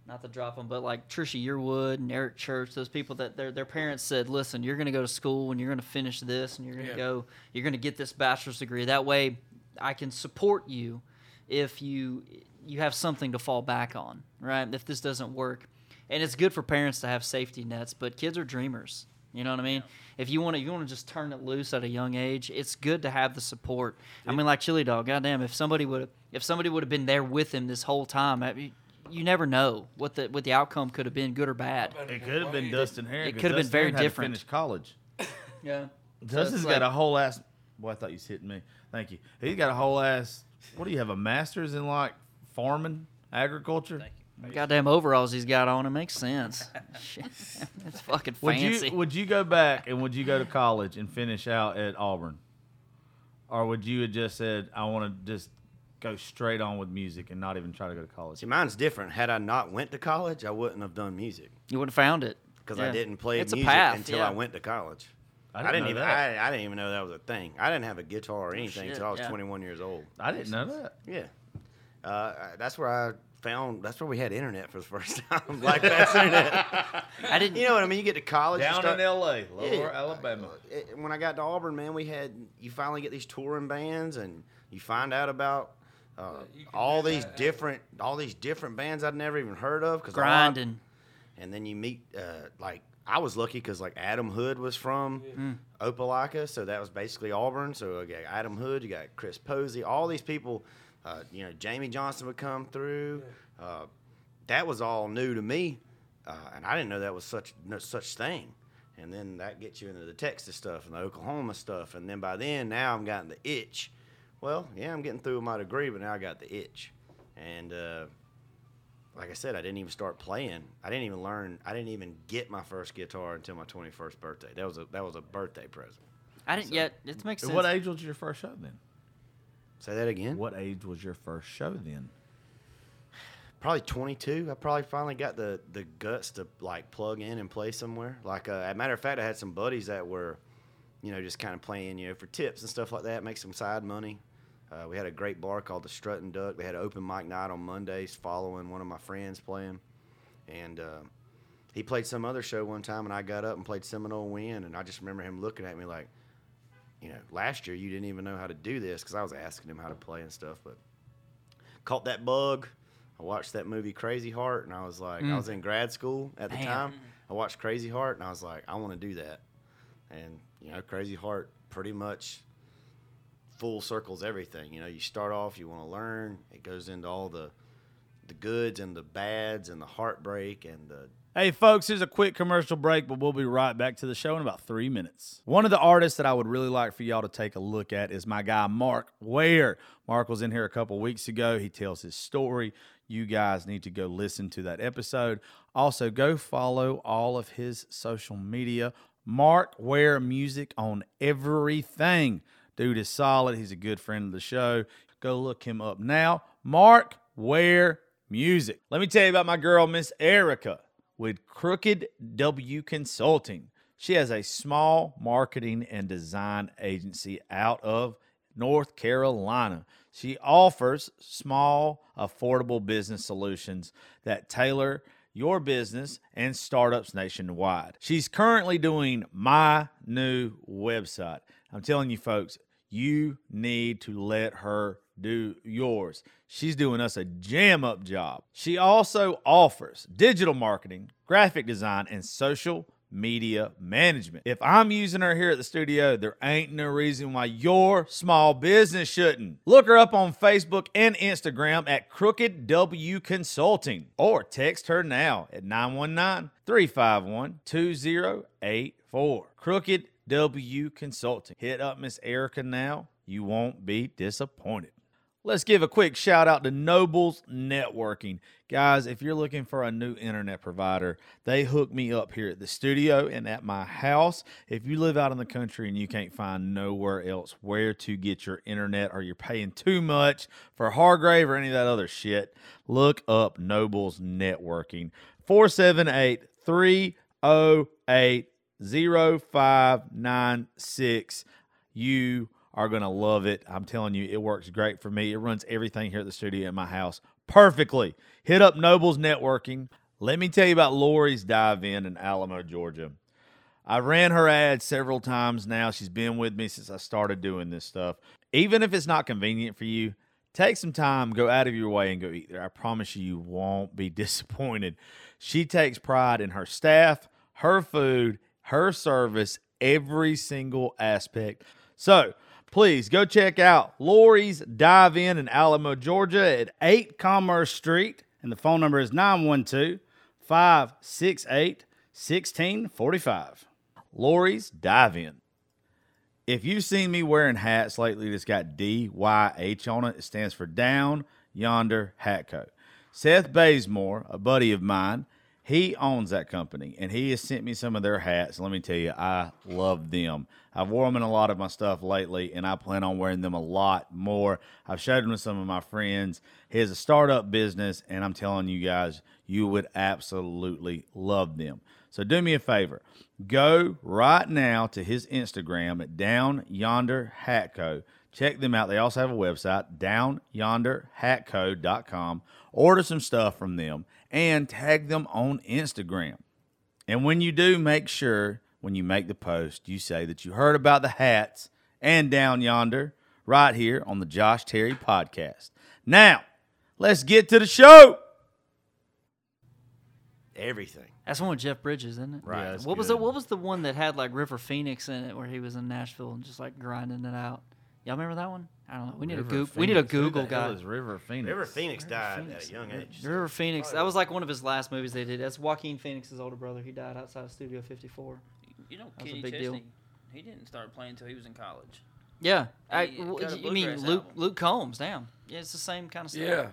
not to drop them, but like Trisha Yearwood and Eric Church, those people that their their parents said, "Listen, you're going to go to school and you're going to finish this and you're going to Yeah. go, you're going to get this bachelor's degree. That way, I can support you if you you have something to fall back on, right? If this doesn't work." And it's good for parents to have safety nets, but kids are dreamers. You know what I mean? If you want to, you want to just turn it loose at a young age. It's good to have the support. I mean, like Chili Dog. Goddamn, if somebody would, if somebody would have been there with him this whole time, I mean, you never know what the what the outcome could have been, good or bad. it could have been Dustin Harris. It could have been very Harris different. Finish college. Yeah. Dustin's got a whole ass. Boy, I thought you was hitting me. Thank you. He's got a whole ass. What do you have? A master's in like farming, agriculture. Thank you. Goddamn overalls he's got on. It makes sense. Shit. it's fucking Would fancy. you would you go back and would you go to college and finish out at Auburn, or would you have just said I want to just go straight on with music and not even try to go to college? See, mine's different. Had I not went to college, I wouldn't have done music You wouldn't have found it because Yeah. I didn't play It's a music path, until yeah. I went to college. I I didn't, didn't, know even. that. I, I didn't even know that was a thing. I didn't have a guitar or anything shit, until I was yeah. 21 years old. I didn't know that. Yeah, uh, that's where I found. That's where we had internet for the first time. Black Bass internet. I didn't. You know what I mean? You get to college. you Down start- in L.A., Lower Yeah. Alabama. it- when I got to Auburn, man, we had you finally get these touring bands, and you find out about uh, all these that. different all these different bands I'd never even heard of. Cause grinding. and then you meet uh, like I was lucky because like Adam Hood was from Mm. Opelika, so that was basically Auburn. So you got Adam Hood, you got Chris Posey, all these people. Uh, you know, Jamey Johnson would come through. Uh, that was all new to me, uh, and I didn't know that was such no such thing. And then that gets you into the Texas stuff and the Oklahoma stuff, and then by then now I'm gotten the itch. Well, yeah, I'm getting through with my degree, but now I got the itch, and uh, like I said, I didn't even start playing. I didn't even learn. I didn't even get my first guitar until my 21st birthday. That was a that was a birthday present. I didn't yet. It makes sense. What age was your first show then? Say that again. What age was your first show then? Probably 22. I probably finally got the the guts to like plug in and play somewhere. Like, uh, as a matter of fact, I had some buddies that were, you know, just kind of playing, you know, for tips and stuff like that, make some side money. Uh, we had a great bar called the Strut and Duck. They had an open mic night on Mondays, following one of my friends playing, and uh, he played some other show one time, and I got up and played Seminole Wind, and I just remember him looking at me like, you know, last year you didn't even know how to do this because I was asking him how to play and stuff, but caught that bug. I watched that movie Crazy Heart, and I was like, I mm. was in grad school at the Damn. time. I watched Crazy Heart, and I was like, I want to do that. And you know, Crazy Heart pretty much full circles everything. You know, you start off, you want to learn. It goes into all the the goods and the bads and the heartbreak and the Hey, folks, here's a quick commercial break, but we'll be right back to the show in about three minutes. One of the artists that I would really like for y'all to take a look at is my guy, Mark Ware. Mark was in here a couple weeks ago. He tells his story. You guys need to go listen to that episode. Also, go follow all of his social media. Mark Ware Music on everything. Dude is solid. He's a good friend of the show. Go look him up now. Mark Ware Music. Let me tell you about my girl, Miss Erica with Crooked W Consulting. She has a small marketing and design agency out of North Carolina. She offers small, affordable business solutions that tailor your business and startups nationwide. She's currently doing my new website. I'm telling you, folks, you need to let her do yours. She's doing us a jam up job. She also offers digital marketing, graphic design, and social media management. If I'm using her here at the studio, there ain't no reason why your small business shouldn't. Look her up on Facebook and Instagram at Crooked W Consulting or text her now at 919 351 2084. Crooked W Consulting. Hit up Miss Erica now. You won't be disappointed. Let's give a quick shout out to Nobles Networking. Guys, if you're looking for a new internet provider, they hook me up here at the studio and at my house. If you live out in the country and you can't find nowhere else where to get your internet or you're paying too much for Hargrave or any of that other shit, look up Nobles Networking. 478 308 0596. You are going to love it. I'm telling you, it works great for me. It runs everything here at the studio in my house perfectly. Hit up Nobles Networking. Let me tell you about Lori's Dive In in Alamo, Georgia. I ran her ad several times now. She's been with me since I started doing this stuff. Even if it's not convenient for you, take some time, go out of your way and go eat there. I promise you, you won't be disappointed. She takes pride in her staff, her food, her service, every single aspect. So please go check out Lori's Dive In in Alamo, Georgia at 8 Commerce Street. And the phone number is 912 568 1645. Lori's Dive In. If you've seen me wearing hats lately that's got DYH on it, it stands for Down Yonder Hat Co. Seth Bazemore, a buddy of mine, he owns that company and he has sent me some of their hats. Let me tell you, I love them. I've worn them in a lot of my stuff lately and I plan on wearing them a lot more. I've showed them to some of my friends. He has a startup business and I'm telling you guys, you would absolutely love them. So do me a favor. Go right now to his Instagram at Down Yonder Hat Co. Check them out. They also have a website, downyonderhatco.com. Order some stuff from them and tag them on Instagram. And when you do, make sure when you make the post, you say that you heard about the hats and Down Yonder right here on the Josh Terry podcast. Now, let's get to the show. Everything. That's one with Jeff Bridges, isn't it? Right. Yeah, it's What was the. What was the one that had like River Phoenix in it, where he was in Nashville and just like grinding it out? Y'all remember that one? I don't know. We need River a Google. We need a Phoenix. Who the Google hell guy. is River Phoenix. River Phoenix died Phoenix. at a young age. River Phoenix. That was like one of his last movies they did. That's Joaquin Phoenix's older brother. He died outside of Studio 54. You know, That was a Kenny big Chesney, deal. he didn't start playing until he was in college. Yeah, I, He w- got a you mean bluegrass Luke album. Luke Combs? Damn, yeah, it's the same kind of stuff. Yeah.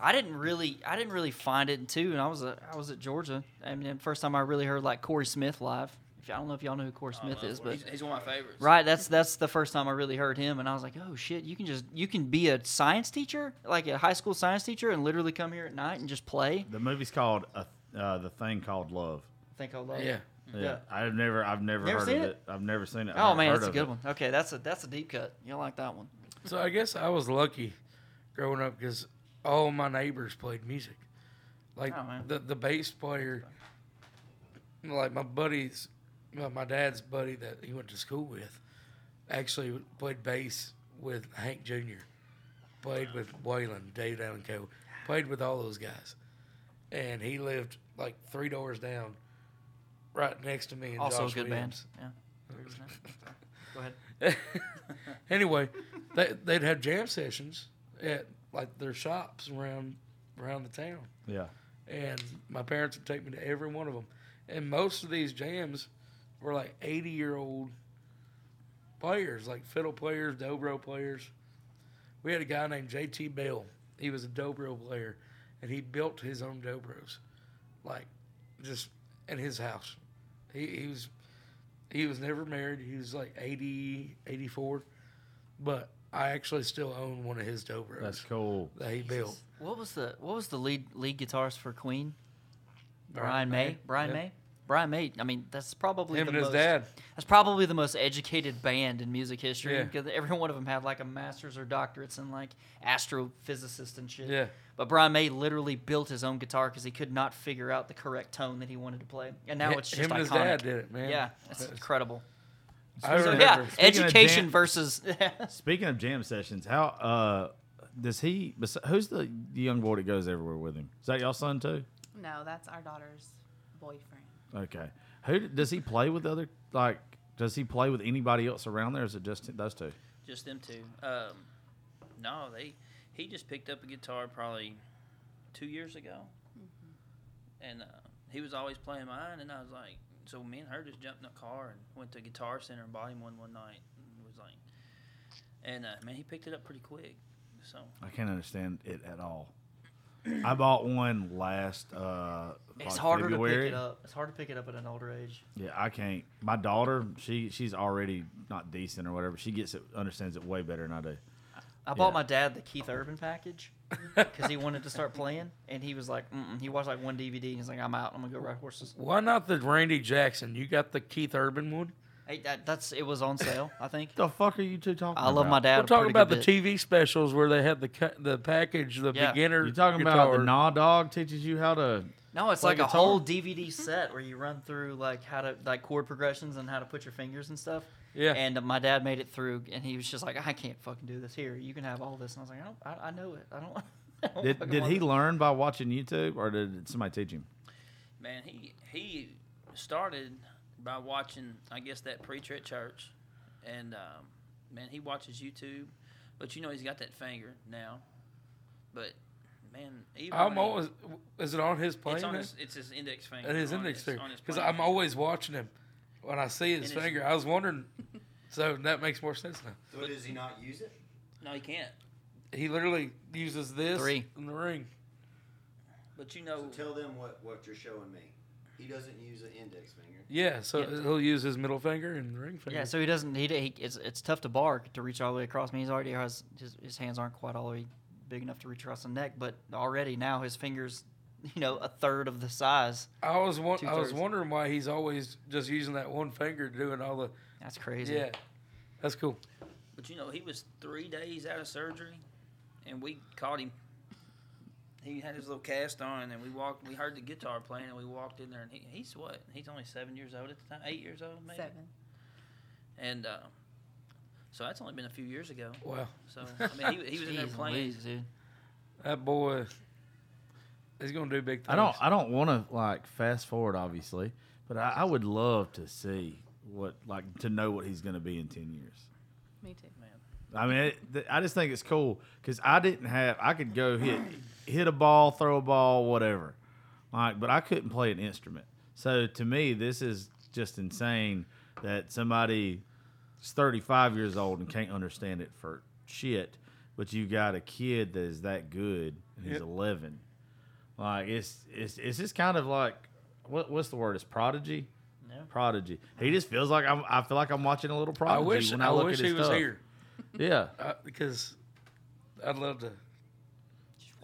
I didn't really, I didn't really find it until and I was at, I was at Georgia. I mean, the first time I really heard like Corey Smith live. If I don't know if y'all know who Corey Smith Uh, is, but he's, he's one of my favorites. Right, that's that's the first time I really heard him, and I was like, oh shit, you can just you can be a science teacher, like a high school science teacher, and literally come here at night and just play. The movie's called uh, uh, The Thing Called Love. I think I'll love Yeah. it. Yeah. Yeah. I've never I've never, Never heard seen of it? it. I've never seen it. Oh I've man, heard that's a good it. one. Okay, that's a that's a deep cut. You'll like that one. So I guess I was lucky growing up because all my neighbors played music. Like Oh, the the bass player, like my buddies, well, my dad's buddy that he went to school with, actually played bass with Hank Jr. Played with Waylon, Dave Allan Coe. Played with all those guys, and he lived like three doors down, right next to me. And Also Josh a good Williams. band. Yeah. Go ahead. anyway, they, they'd have jam sessions at like their shops around around the town, Yeah. and my parents would take me to every one of them. And most of these jams were like eighty year old players, like fiddle players, dobro players. We had a guy named J.T. Bell. He was a dobro player, and he built his own dobros, like just in his house. He, he was he was never married. He was like 80, 84. But I actually still own one of his dobros That's cool. that he built. What was the what was the lead lead guitarist for Queen? Brian Brian May. May. Brian Yeah. May. Brian May. I mean, that's probably Him the and his dad. That's probably the most educated band in music history Yeah. because every one of them had like a master's or doctorates in like astrophysicist and shit. Yeah. But Brian May literally built his own guitar because he could not figure out the correct tone that he wanted to play, and now Hi- it's just him and his dad did it, man. Yeah, it's That's- incredible. I So yeah, Speaking education jam- versus. Speaking of jam sessions, how uh does he? Who's the young boy that goes everywhere with him? Is that y'all son too? No, that's our daughter's boyfriend. Okay. Who does he play with? The Other like, does he play with anybody else around there? Or is it just those two? Just them two. Um, no, they. He just picked up a guitar probably two years ago, and uh, he was always playing mine. And I was like, so me and her just jumped in the car and went to Guitar Center and bought him one one night. And was like, and uh, man, he picked it up pretty quick. So I can't understand it at all. I bought one last uh It's like harder February. to pick it up. It's hard to pick it up at an older age. Yeah, I can't. My daughter, she she's already not decent or whatever. She gets it, understands it way better than I do. I bought Yeah. my dad the Keith Urban package because he wanted to start playing, and he was like, Mm-mm. he watched like one DVD, and he's like, I'm out. I'm gonna go ride horses. Why not the Randy Jackson? You got the Keith Urban one. Hey, that, that's it was on sale, I think. The fuck are you two talking about? I love my dad. We're talking pretty about good the bit. TV specials where they had the cu- the package, the Yeah. beginner. You talking about the Nah Dog teaches you how to? No, it's play like a whole DVD set where you run through like how to like chord progressions and how to put your fingers and stuff. Yeah. And my dad made it through, and he was just like, I can't fucking do this. Here, you can have all this. And I was like, I don't, I, I know it. I don't. I don't Did did he it." learn by watching YouTube or did somebody teach him? man, he he started by watching, I guess, that preacher at church, and um, man, he watches YouTube, but you know he's got that finger now, but man, even I'm when he- always. Is it on his playing? it's on his it's his index finger. It is on index his- finger because I'm always watching him. When I see his And it's- finger, I was wondering. so that makes more sense now. So does he not use it? No, he can't. He literally uses this Three. in the ring. But you know, So tell them what, what you're showing me. He doesn't use an index finger. Yeah, so Yeah. he'll use his middle finger and ring finger. Yeah, so he doesn't. He, he it's it's tough to bark to reach all the way across. I mean, he's already has his, his hands aren't quite all the way big enough to reach across the neck, but already now his fingers, you know, a third of the size. I was won- I was wondering why he's always just using that one finger doing all the. That's crazy. Yeah, that's cool. but you know, he was three days out of surgery, and we caught him. He had his little cast on, and we walked. We heard the guitar playing, and we walked in there, and he, he's what? He's only seven years old at the time, eight years old, maybe. Seven. And uh, so that's only been a few years ago. Wow, So I mean, he, he was in there Jeez playing. Louise, dude. that boy, he's gonna do big things. I don't I don't want to like fast forward obviously, but I, I would love to see what like to know what he's going to be in ten years. Me too. Man. I mean, it, th- I just think it's cool because I didn't have. I could go hit hit a ball, throw a ball, whatever, like, but I couldn't play an instrument. So to me, this is just insane that somebody is 35 years old and can't understand it for shit, but you got a kid that is that good and he's Yep. 11. Like it's it's it's just kind of like what what's the word? It's prodigy. Yeah. Prodigy. He just feels like I'm. I feel like I'm watching a little I prodigy wish when I, I, look wish at his he was stuff. here Yeah. uh, because I'd love to.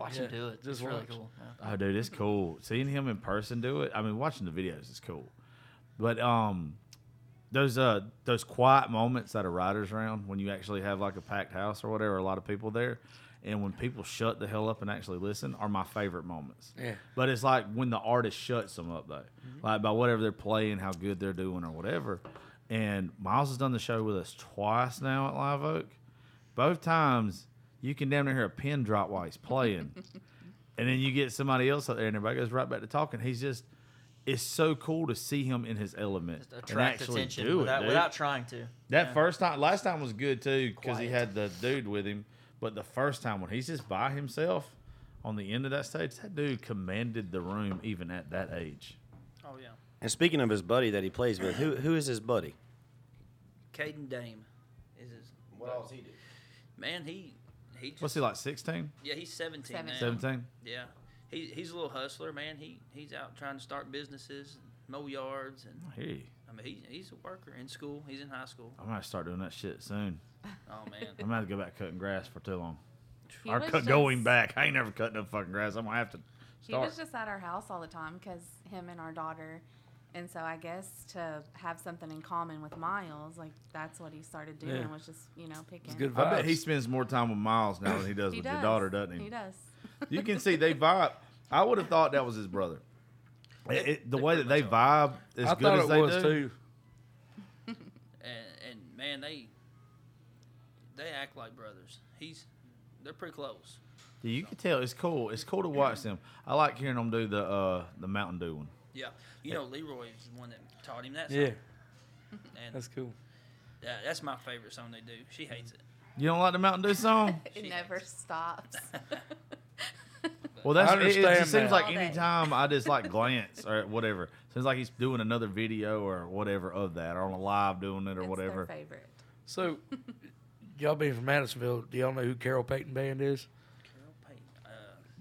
Just watch Yeah, him do it. just it's really cool. Yeah. Oh, dude, it's cool. Seeing him in person do it. I mean, watching the videos is cool. But um, those uh those quiet moments at a writers round when you actually have like a packed house or whatever, a lot of people there, and when people shut the hell up and actually listen are my favorite moments. Yeah. But it's like when the artist shuts them up though, Mm-hmm. like by whatever they're playing, how good they're doing or whatever. And Myles has done the show with us twice now at Live Oak. Both times you can damn near hear a pin drop while he's playing. and then you get somebody else out there and everybody goes right back to talking. He's just it's so cool to see him in his element Just and attract actually attention do it. without, dude. without trying to. That Yeah. first time, last time was good too because he Quiet. had the dude with him. But the first time when he's just by himself on the end of that stage, that dude commanded the room even at that age. Oh yeah, And speaking of his buddy that he plays with, who who is his buddy? Caden Dame is his What else he do? man. He he just What's he like? 16? yeah he's seventeen 17? Yeah, he, he's a little hustler, man. He he's out trying to start businesses, mow yards, and Hey, I mean he, he's a worker in school. He's in high school. I might start doing that shit soon. Oh man, I'm gonna have to go back cutting grass for too long. He or was cut, going back. I ain't never cut no fucking grass. I'm gonna have to He start. was just at our house all the time because him and our daughter. And so I guess to have something in common with Myles, like that's what he started doing Yeah. was just you know picking. good I bet he spends more time with Myles now than he does He with does. your daughter, doesn't he? He does. You can see they vibe. I would have thought that was his brother. It- it- the way that they vibe as I good thought as it they was do. too. and and man they they act like brothers. He's they're pretty close. Yeah, you can tell it's cool. It's cool to watch them. I like hearing them do the uh, the Mountain Dew one. Yeah, you know Leroy is the one that taught him that. Song. Yeah, and that's cool. yeah, that's my favorite song they do. She hates it. You don't like the Mountain Dew song? It She never stops. Well, that's I it, it understand just seems that. like All day. anytime I just like glance or whatever, seems like he's doing another video or whatever of that, or on a live doing it or It's whatever. Their favorite. So, y'all being from Madisonville, do y'all know who Carol Payton Band is? Carol Payton. Uh,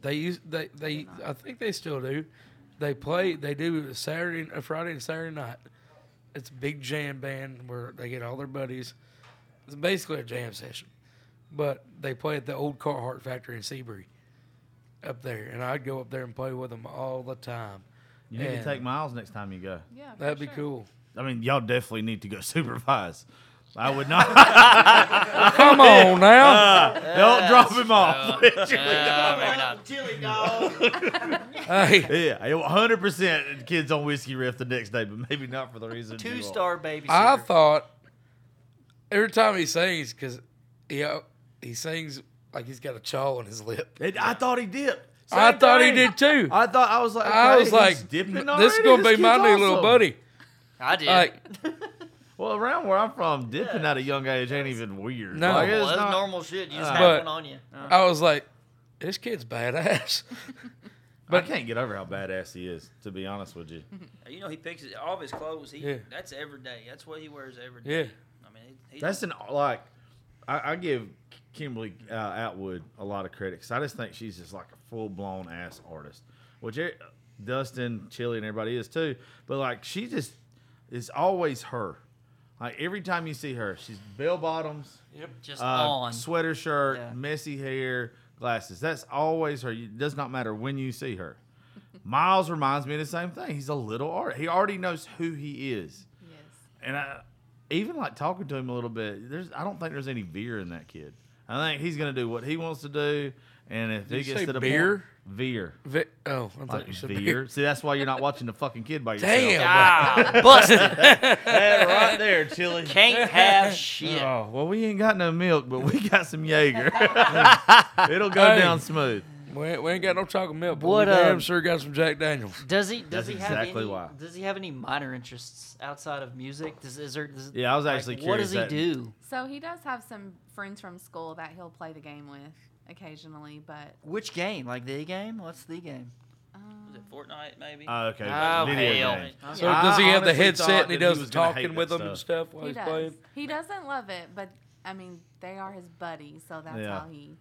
They use they they I think they still do. They play they do a Saturday a Friday and Saturday night. It's a big jam band where they get all their buddies. It's basically a jam session. But they play at the old Carhartt factory in Sebree up there. And I'd go up there and play with them all the time. You need to take Myles next time you go. Yeah, That'd be sure. cool. I mean, y'all definitely need to go supervise. I would not. Come on now. Don't drop him off. Chili dog. hey, yeah, hundred percent. Kids on whiskey riff the next day, but maybe not for the reason. Two are. star baby. I thought every time he sings, because he, uh, he sings like he's got a chaw on his lip. It- I thought he did. I Same thought he did too. I thought I was like, I was like, dipping this is gonna be my new little buddy. I did. Like, Well, around where I'm from, dipping at a young age ain't even weird. No. Like, well, it's that's not- normal shit. You just Uh, have one on you. Uh, I was like, this kid's badass. But I can't get over how badass he is. To be honest with you, you know, he picks it, all of his clothes. He Yeah. that's every day. That's what he wears every day. Yeah. I mean, he, he, that's an like. I, I give Kimberly uh, Atwood a lot of credit 'cause I just think she's just like a full blown ass artist, which er- Dustin, Chili, and everybody is too. But like, she just is always her. Like every time you see her, she's bell bottoms, Yep. just uh, on. sweater shirt, Yeah. messy hair, glasses. That's always her. It does not matter when you see her. Myles reminds me of the same thing. He's a little art. He already knows who he is, Yes. and I even like talking to him a little bit. There's I don't think there's any veer in that kid. I think he's gonna do what he wants to do, and if Did he you gets say to the beer? point, veer. Vi- oh, I thought Like you said veer. beer. See, that's why you're not watching the fucking kid by yourself. Damn. Ah, busted. Yeah, right there, Chili. Can't have shit. Oh well, we ain't got no milk, but we got some Jaeger. It'll go Hey. down smooth. We ain't, we ain't got no chocolate milk, but What, we damn um, sure got some Jack Daniels. Does he? Does That's he have exactly any? why. Does he have any minor interests outside of music? Does is there? Does, Yeah, I was like, actually What does curious he that- do? So he does have some friends from school that he'll play the game with occasionally, but Which game? Like the game? What's the game? was it um, Fortnite maybe? Oh, okay. Oh, Video hell. game. So I does he have the honestly headset and he that he does the was gonna hate talking with that them and stuff. stuff while he he's does. playing? He doesn't love it, but I mean, they are his buddies, so that's Yeah. how he.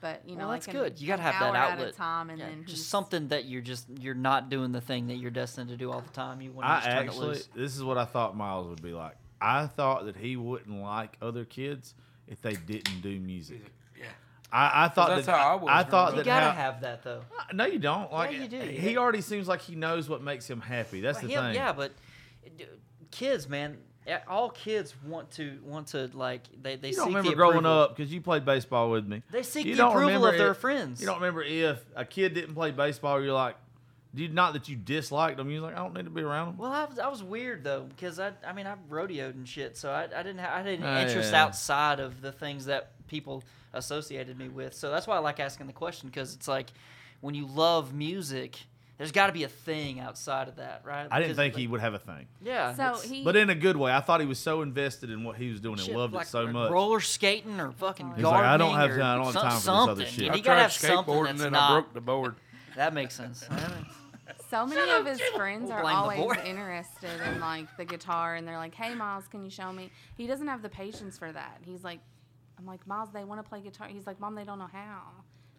But you know, Well, like that's an- good. You gotta an have that hour at outlet. a time, and Yeah, then he's- just something that you're just you're not doing the thing that you're destined to do all the time. You want to I just turn it actually, loose. this is what I thought Myles would be like. I thought that he wouldn't like other kids if they didn't do music. Yeah. I, I thought that's that how I was I thought up. You that gotta how- have that though. no, you don't. Like you do. He already seems like he knows what makes him happy. That's the yeah, thing. yeah, but uh, kids, man, all kids want to want to like they they You don't remember growing approval. up because you played baseball with me. They seek You the approval of their if- friends. You don't remember if a kid didn't play baseball, you're like, you not that you disliked them. You're like, I don't need to be around them. Well, I was, I was weird though because I I mean I rodeoed and shit, so I, I didn't have I didn't Oh, interest yeah. outside of the things that people associated me with. So that's why I like asking the question because it's like when you love music, there's got to be a thing outside of that, right? I didn't think like, he would have a thing, Yeah. So he. but in a good way. I thought he was so invested in what he was doing and loved like it so much. Roller skating or fucking He's gardening. like, "I don't have time- I don't have time for this other shit." You, I you gotta tried have something skateboarding that's and not. I broke the board. That makes sense. So many of his friends We'll are blame the always board. interested in like the guitar, and they're like, "Hey, Myles, can you show me?" He doesn't have the patience for that. He's like, "I'm like, Myles, they want to play guitar." He's like, "Mom, they don't know how."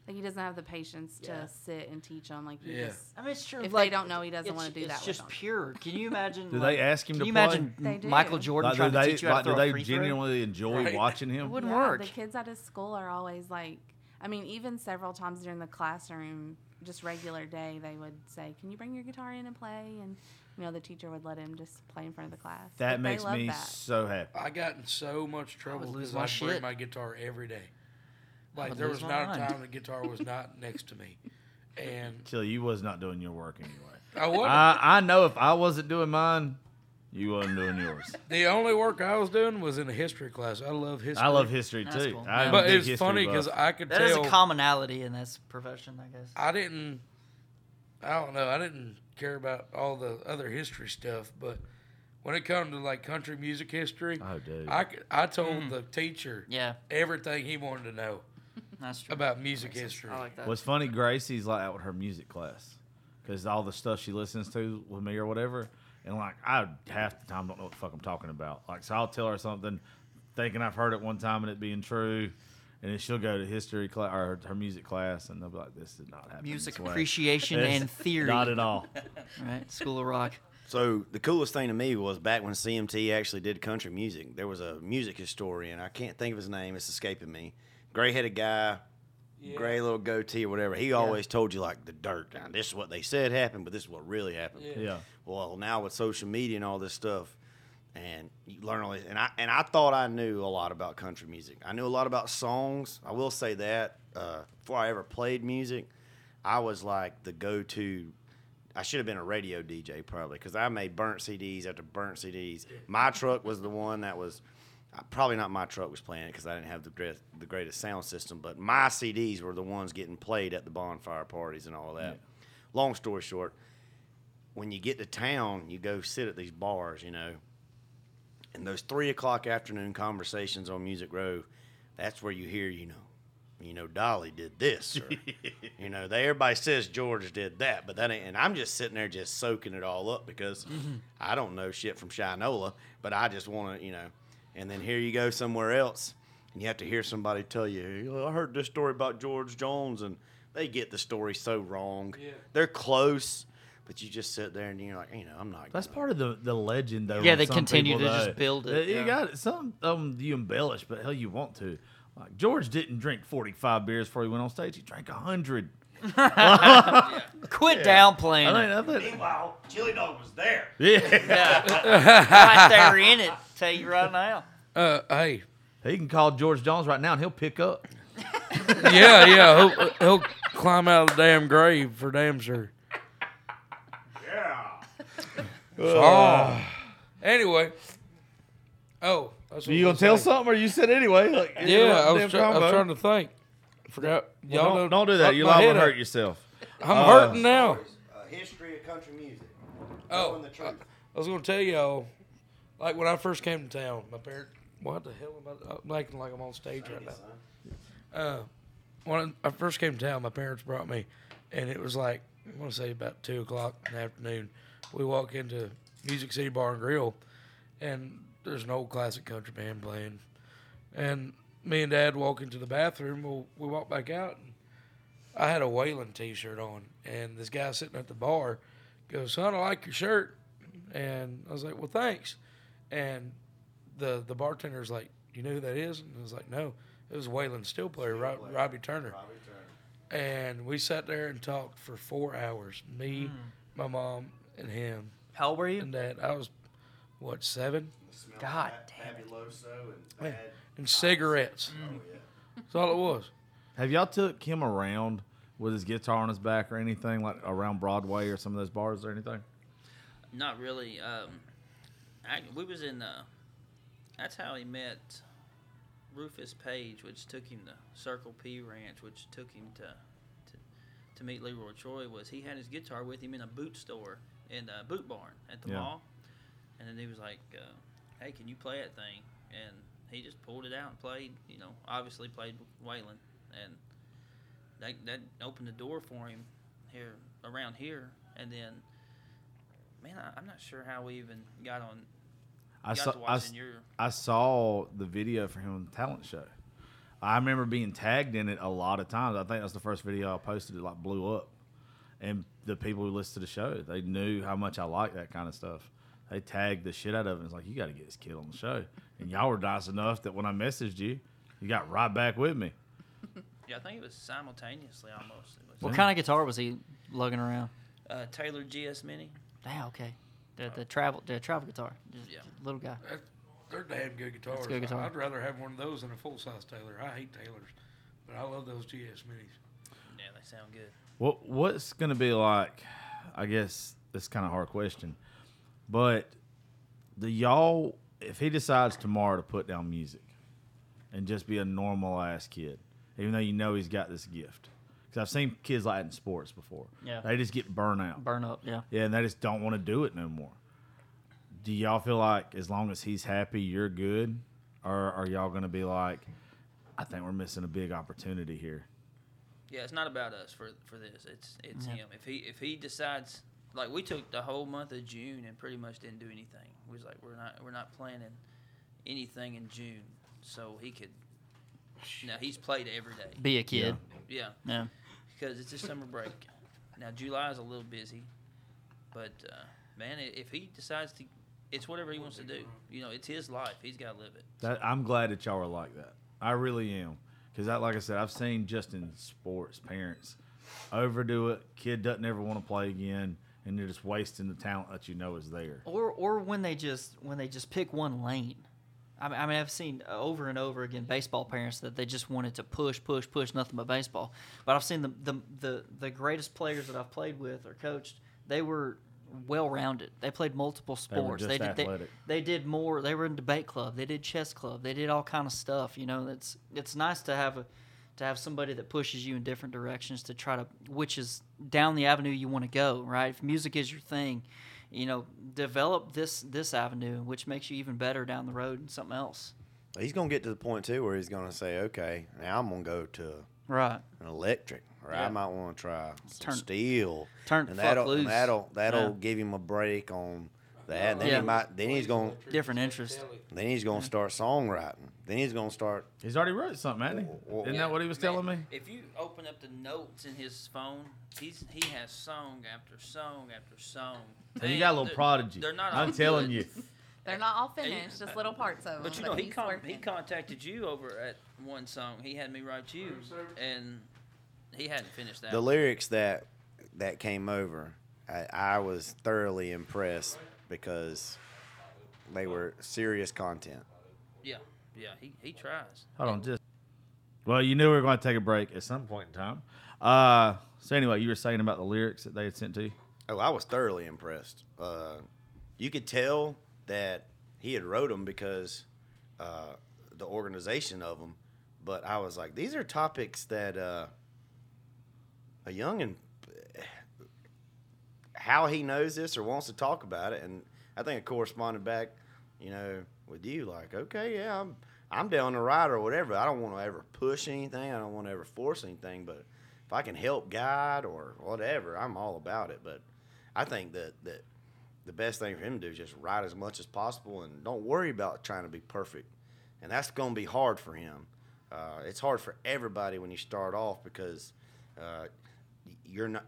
Like he doesn't have the patience Yeah. to sit and teach them. Like, he Yeah. just, I mean, it's true. If they like, don't know, he doesn't it's- wanna do it's that with just them. pure. Can you imagine? Do like, they ask him Can to you play? imagine They M- do. Michael Jordan Like, do trying to they, teach you how like, to do throw a they free throw? genuinely enjoy Right. watching him? wouldn't yeah, work. The kids at his school are always like, I mean, even several times during the classroom, just regular day, they would say, "Can you bring your guitar in and play?" And you know, the teacher would let him just play in front of the class. That But makes me that. so happy. I got in so much trouble lose because my I bring my guitar every day. Like there was my not a time the guitar was not next to me, and Till you was not doing your work anyway. I wasn't. I, I know if I wasn't doing mine, you wasn't doing yours. the only work I was doing was in a history class. I love history. I love history That's too. cool. I'm a but big it's history funny buff. because I could That is tell. a commonality in this profession, I guess. I didn't. I don't know. I didn't care about all the other history stuff, but when it comes to like country music history, Oh, dude. I I told mm. the teacher Yeah, everything he wanted to know that's true. about music history. I like that. What's funny, Gracie's like that with her music class because all the stuff she listens to with me or whatever, and like I half the time don't know what the fuck I'm talking about. Like, so I'll tell her something thinking I've heard it one time and it being true. And then she'll go to history class or her music class, and they'll be like, "This did not happen." Music this way." appreciation and theory. Not at all. Right, School of Rock. So the coolest thing to me was back when CMT actually did country music. There was a music historian. I can't think of his name. It's escaping me. Gray-headed guy, gray little goatee or whatever. He always told you like the dirt. Now this is what they said happened, but this is what really happened. Yeah. Well, now with social media and all this stuff, and you learn all this, and I and I thought I knew a lot about country music. I knew a lot about songs. I will say that uh, before I ever played music, I was like the go-to. I should have been a radio DJ probably because I made burnt CDs after burnt CDs. My truck was the one that was. Probably not my truck was playing it because I didn't have the great, the greatest sound system, but my CDs were the ones getting played at the bonfire parties and all that. Long story short, when you get to town, you go sit at these bars, you know, and those three o'clock afternoon conversations on Music Row, that's where you hear, you know, you know, Dolly did this, or, you know, they, everybody says George did that, but that ain't, and I'm just sitting there just soaking it all up because mm-hmm. I don't know shit from Shinola, but I just want to, you know, and then here you go somewhere else, and you have to hear somebody tell you, "You I heard this story about George Jones, and they get the story so wrong. Yeah. They're close, but you just sit there and you're like, you know, I'm not. That's gonna- part of the, the legend, though. Yeah, they continue people, to just build it, You yeah. got it. Some of them you embellish, but hell, you want to. Like George didn't drink forty five beers before he went on stage. He drank hundred. Quit downplaying. I mean, I think, Meanwhile, Chili Dog was there. yeah. right there in it. Tell you right now. Uh, hey, he can call George Jones right now, and he'll pick up. yeah, yeah, he'll, he'll climb out of the damn grave for damn sure. Yeah. Oh. Anyway. Oh, that's what you I gonna tell saying. something, or you said anyway? Like, Yeah, I was, damn try- I was trying to think. Forgot. Well, Y'all don't, don't do that. You're liable head to up. hurt yourself. I'm Uh, hurting now. A history of country music. Oh, the truth. I was going to tell y'all, like when I first came to town, my parents, what the hell am I, I'm acting like I'm on stage right now. Uh, when I first came to town, my parents brought me, and it was like, I want to say about 2 o'clock in the afternoon. We walk into Music City Bar and Grill, and there's an old classic country band playing. And me and Dad walk into the bathroom. We'll, we walk back out, and I had a Waylon T-shirt on, and this guy sitting at the bar goes, "Son, I like your shirt," and I was like, "Well, thanks." And the the bartender's like, "You know who that is?" And I was like, "No, it was Waylon steel player, Rob, Robbie Turner." And we sat there and talked for four hours. Me, my mom, and him How old were you? and Dad. I was what seven? God damn Fabuloso and Yeah. bad. And cigarettes. That's all it was. Have y'all took him around with his guitar on his back or anything like around Broadway or some of those bars or anything? Not really. Um, I, we was in. Uh, that's how he met Rufus Page, which took him to Circle P Ranch, which took him to to, to meet Leroy Troy. Was he had his guitar with him in a boot store in the boot barn at the Yeah. mall, and then he was like, uh, "Hey, can you play that thing?" And he just pulled it out and played. You know, obviously played Waylon, and that that opened the door for him here around here, and then. Man, I, I'm not sure how we even got on. I got saw I, your. I saw the video for him on the talent show. I remember being tagged in it a lot of times. I think that's the first video I posted. It like blew up, and the people who listened to the show they knew how much I like that kind of stuff. They tagged the shit out of it. It's like you got to get this kid on the show, and y'all were nice enough that when I messaged you, you got right back with me. Yeah, I think it was simultaneously almost. Was, What kind of guitar was he lugging around? uh, Taylor GS Mini. Ah, okay. The the travel the travel guitar. Just Yeah. little guy. That, they're damn good guitars. good guitar. I'd rather have one of those than a full size Taylor. I hate Taylors, but I love those GS Minis. Yeah, they sound good. What what's gonna be like? I guess it's kind of hard question, but do y'all if he decides tomorrow to put down music and just be a normal ass kid, even though you know he's got this gift? Because I've seen kids like that in sports before. Yeah. they just get burnt out. Burn up, yeah. Yeah, and they just don't want to do it no more. Do y'all feel like as long as he's happy, you're good, or are y'all gonna be like, I think we're missing a big opportunity here? Yeah, it's not about us for for this. It's it's Yeah. him. If he if he decides, like we took the whole month of June and pretty much didn't do anything. We was like we're not we're not planning anything in June. so he could. Now he's played every day. Be a kid. Yeah, Yeah. Because it's a summer break. Now July is a little busy, but uh, man, if he decides to, it's whatever he wants to do. You know, it's his life. He's got to live it. That, I'm glad that y'all are like that. I really am. Because, like I said, I've seen just in sports, parents overdo it. Kid doesn't ever want to play again, and they're just wasting the talent that you know is there. Or or when they just when they just pick one lane. I mean, I mean, I've seen over and over again baseball parents that they just wanted to push, push, push, nothing but baseball. But I've seen the the the, the greatest players that I've played with or coached. They were well rounded. They played multiple They were sports. just did they, they did more. They were in debate club. They did chess club. They did all kind of stuff. You know, it's it's nice to have a to have somebody that pushes you in different directions to try to which is down the avenue you want to go. Right? If music is your thing, you know, develop this this avenue, which makes you even better down the road in something else. He's gonna get to the point too where he's gonna say, "Okay, now I'm gonna go to Right. an electric, or I might want to try some Turn- steel, turn the and fuck that'll loose. and that'll that'll Yeah. give him a break on that. And then Yeah. he might then he's gonna Different interest. then he's gonna start songwriting. Then he's gonna start. He's already wrote something, hasn't he? Well, Isn't Yeah, that what he was man, telling me? If you open up the notes in his phone, he's he has song after song after song. And you got a little they're- prodigy. They're not. I'm telling you. They're not all And finished, just little parts of them. But you know, he con- he contacted you over at one song. He had me write you, and he hadn't finished that. The one. lyrics that that came over, I, I was thoroughly impressed because they were serious content. Yeah, yeah. He he tries. Hold on, just. Well, you knew we were going to take a break at some point in time. Uh, so anyway, you were saying about the lyrics that they had sent to you. Oh, I was thoroughly impressed. Uh, you could tell that he had wrote them because uh, the organization of them. But I was like, these are topics that uh, a youngin, how he knows this or wants to talk about it, and I think it corresponded back, you know, with you. Like, okay, yeah, I'm I'm down the ride or whatever. I don't want to ever push anything. I don't want to ever force anything. But if I can help guide or whatever, I'm all about it. But I think that that the best thing for him to do is just write as much as possible and don't worry about trying to be perfect. And that's going to be hard for him. Uh, it's hard for everybody when you start off because uh, you're not.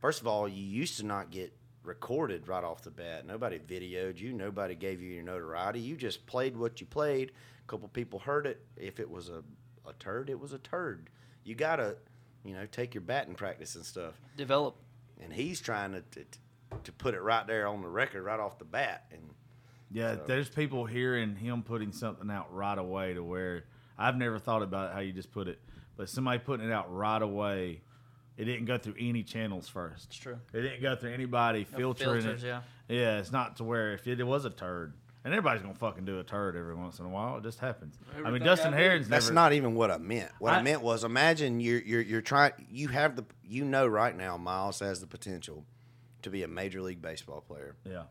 First of all, you used to not get recorded right off the bat. Nobody videoed you. Nobody gave you your notoriety. You just played what you played. A couple people heard it. If it was a, a turd, it was a turd. You gotta, you know, take your batting practice and stuff Develop. And he's trying to, to to put it right there on the record right off the bat and Yeah, So- there's people hearing him putting something out right away to where I've never thought about it how you just put it, but somebody putting it out right away, it didn't go through any channels first. It's true. It didn't go through anybody No filtering filters, it. yeah. Yeah, it's not to where if it, was a turd, and everybody's gonna fucking do a turd every once in a while. It just happens. I mean, Dustin I Herron's that's never. not even what I meant. What I, I- meant was imagine you're you're you're trying you have the you know right now Myles has the potential to be a major league baseball player. Yeah.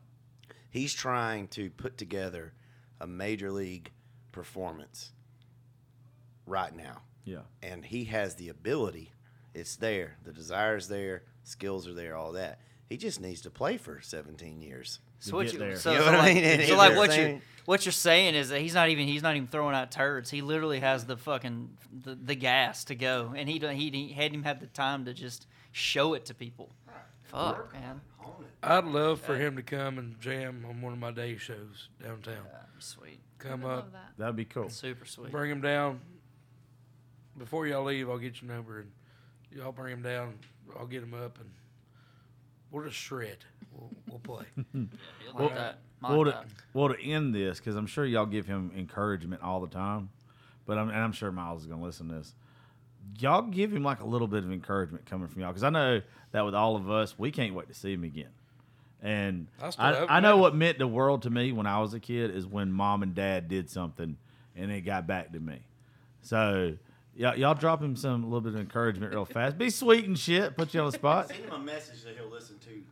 He's trying to put together a major league performance right now. Yeah. and he has the ability. It's there. The desire's there. Skills are there. All that. He just needs to play for 17 years. So what get you, there. so, You know so what I like, mean? And so like what you're what you're saying is that he's not even he's not even throwing out turds. He literally has the fucking the, the gas to go, and he don't- he he hadn't even had the time to just show it to people. Fuck, man. I'd love for uh, him to come and jam on one of my day shows downtown. That'd be sweet. Come I up, love that. That'd be cool. Super sweet. bring him down. Before y'all leave, I'll get your number and y'all bring him down. I'll get him up and we'll just shred. We'll, we'll play. I like that. I well, to, well, to end this, because I'm sure y'all give him encouragement all the time, but I'm, and I'm sure Myles is going to listen to this. Y'all give him like a little bit of encouragement coming from y'all, because I know that with all of us, we can't wait to see him again. And I I, know what meant the world to me when I was a kid is when mom and dad did something and it got back to me. So y'all, y'all drop him some a little bit of encouragement real fast. Be sweet and shit. Put you on the spot. Send him a message that he'll listen to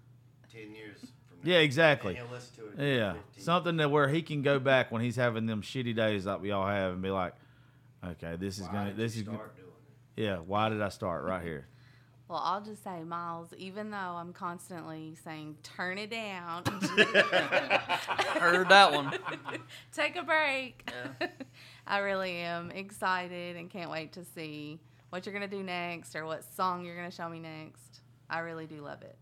10 years from now. Yeah, exactly. And he'll listen to it. Yeah, something that where he can go back when he's having them shitty days like we all have and be like, okay, this is gonna, this is, gonna, yeah. Why did I start right here? Well, I'll just say, Myles, even though I'm constantly saying, turn it down, Heard that one. take a break. I really am excited and can't wait to see what you're gonna do next or what song you're gonna show me next. I really do love it.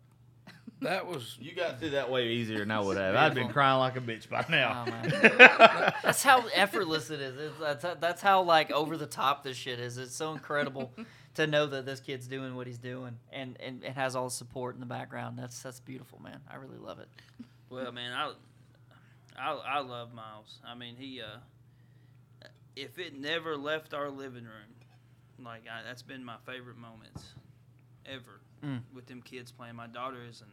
That was You got through that way easier than I would have. I'd been crying like a bitch by now. Oh, that's how effortless it is. It's, that's that's how like over the top this shit is. It's so incredible to know that this kid's doing what he's doing and, and, and has all the support in the background. That's that's beautiful, man. I really love it. Well, man, I, I, I love Myles. I mean, he, uh, if it never left our living room, like I, that's been my favorite moments ever Mm. with them kids playing. My daughter is an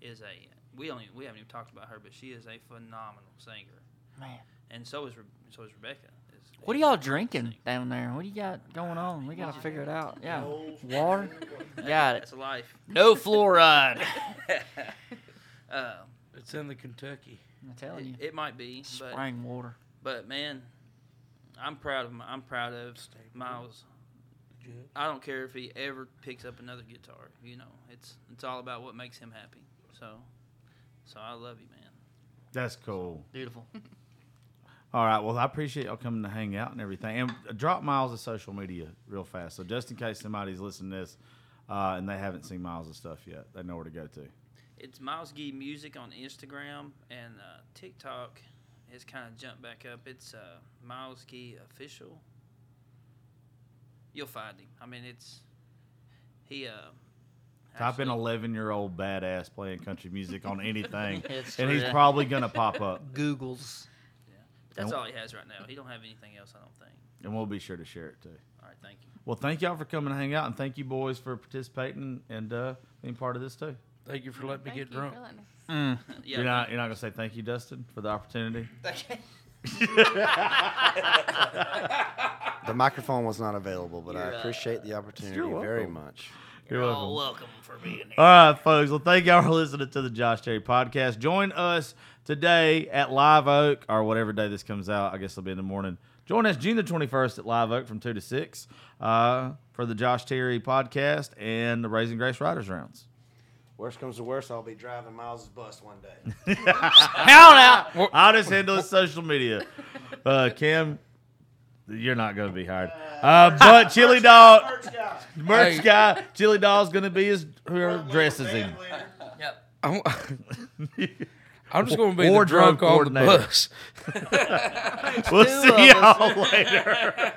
is a we don't even, we haven't even talked about her, but she is a phenomenal singer, Man. and so is Re- so is Rebecca. Is What are y'all drinking singer. down there? What do you got going on? We gotta figure it out. Yeah. Water? Got it. That's life. No fluoride. uh, it's in the Kentucky. I'm telling you. it, it might be, but Spring water. But man, I'm proud of my, I'm proud of Myles. I don't care if he ever picks up another guitar. You know, it's it's all about what makes him happy. So, so I love you, man. That's cool. Beautiful. All right. Well, I appreciate y'all coming to hang out and everything. And uh, drop Myles' social media real fast. So just in case somebody's listening to this uh, and they haven't seen Myles' stuff yet, they know where to go to. It's Myles Gee Music on Instagram and uh, TikTok has kind of jumped back up. It's uh, Myles Gee Official. You'll find him. I mean, it's he. Uh, Type in 11 year old badass playing country music on anything, It's and he's probably going to pop up. Googles. That's and- all he has right now. He don't have anything else. I don't think. And we'll be sure to share it too. All right, thank you. Well, thank y'all for coming to hang out, and thank you boys for participating and uh, being part of this too. Thank you for letting me Thank get you drunk. For letting us- Mm. Yeah, you're not you're not gonna say thank you, Dustin, for the opportunity. The microphone was not available, but You're, I uh, appreciate the opportunity you're very welcome. much. You're all welcome for being here. All right, folks. Well, thank y'all for listening to the Josh Terry podcast. Join us today at Live Oak, or whatever day this comes out. I guess it'll be in the morning. Join us June the 21st at Live Oak from 2 to 6 uh, for the Josh Terry podcast and the Raising Grace Writers Rounds. Worst comes to worst, I'll be driving Myles' bus one day. Hell out. I'll just handle his social media. Uh, Kim, you're not going to be hired. Uh, but Chili Dog, merch Hey. guy, Chili Dog's going to be his whoever dresses him. Yep. I'm, I'm just going to be the Wardrobe drunk on the coordinator. bus. We'll see y'all later.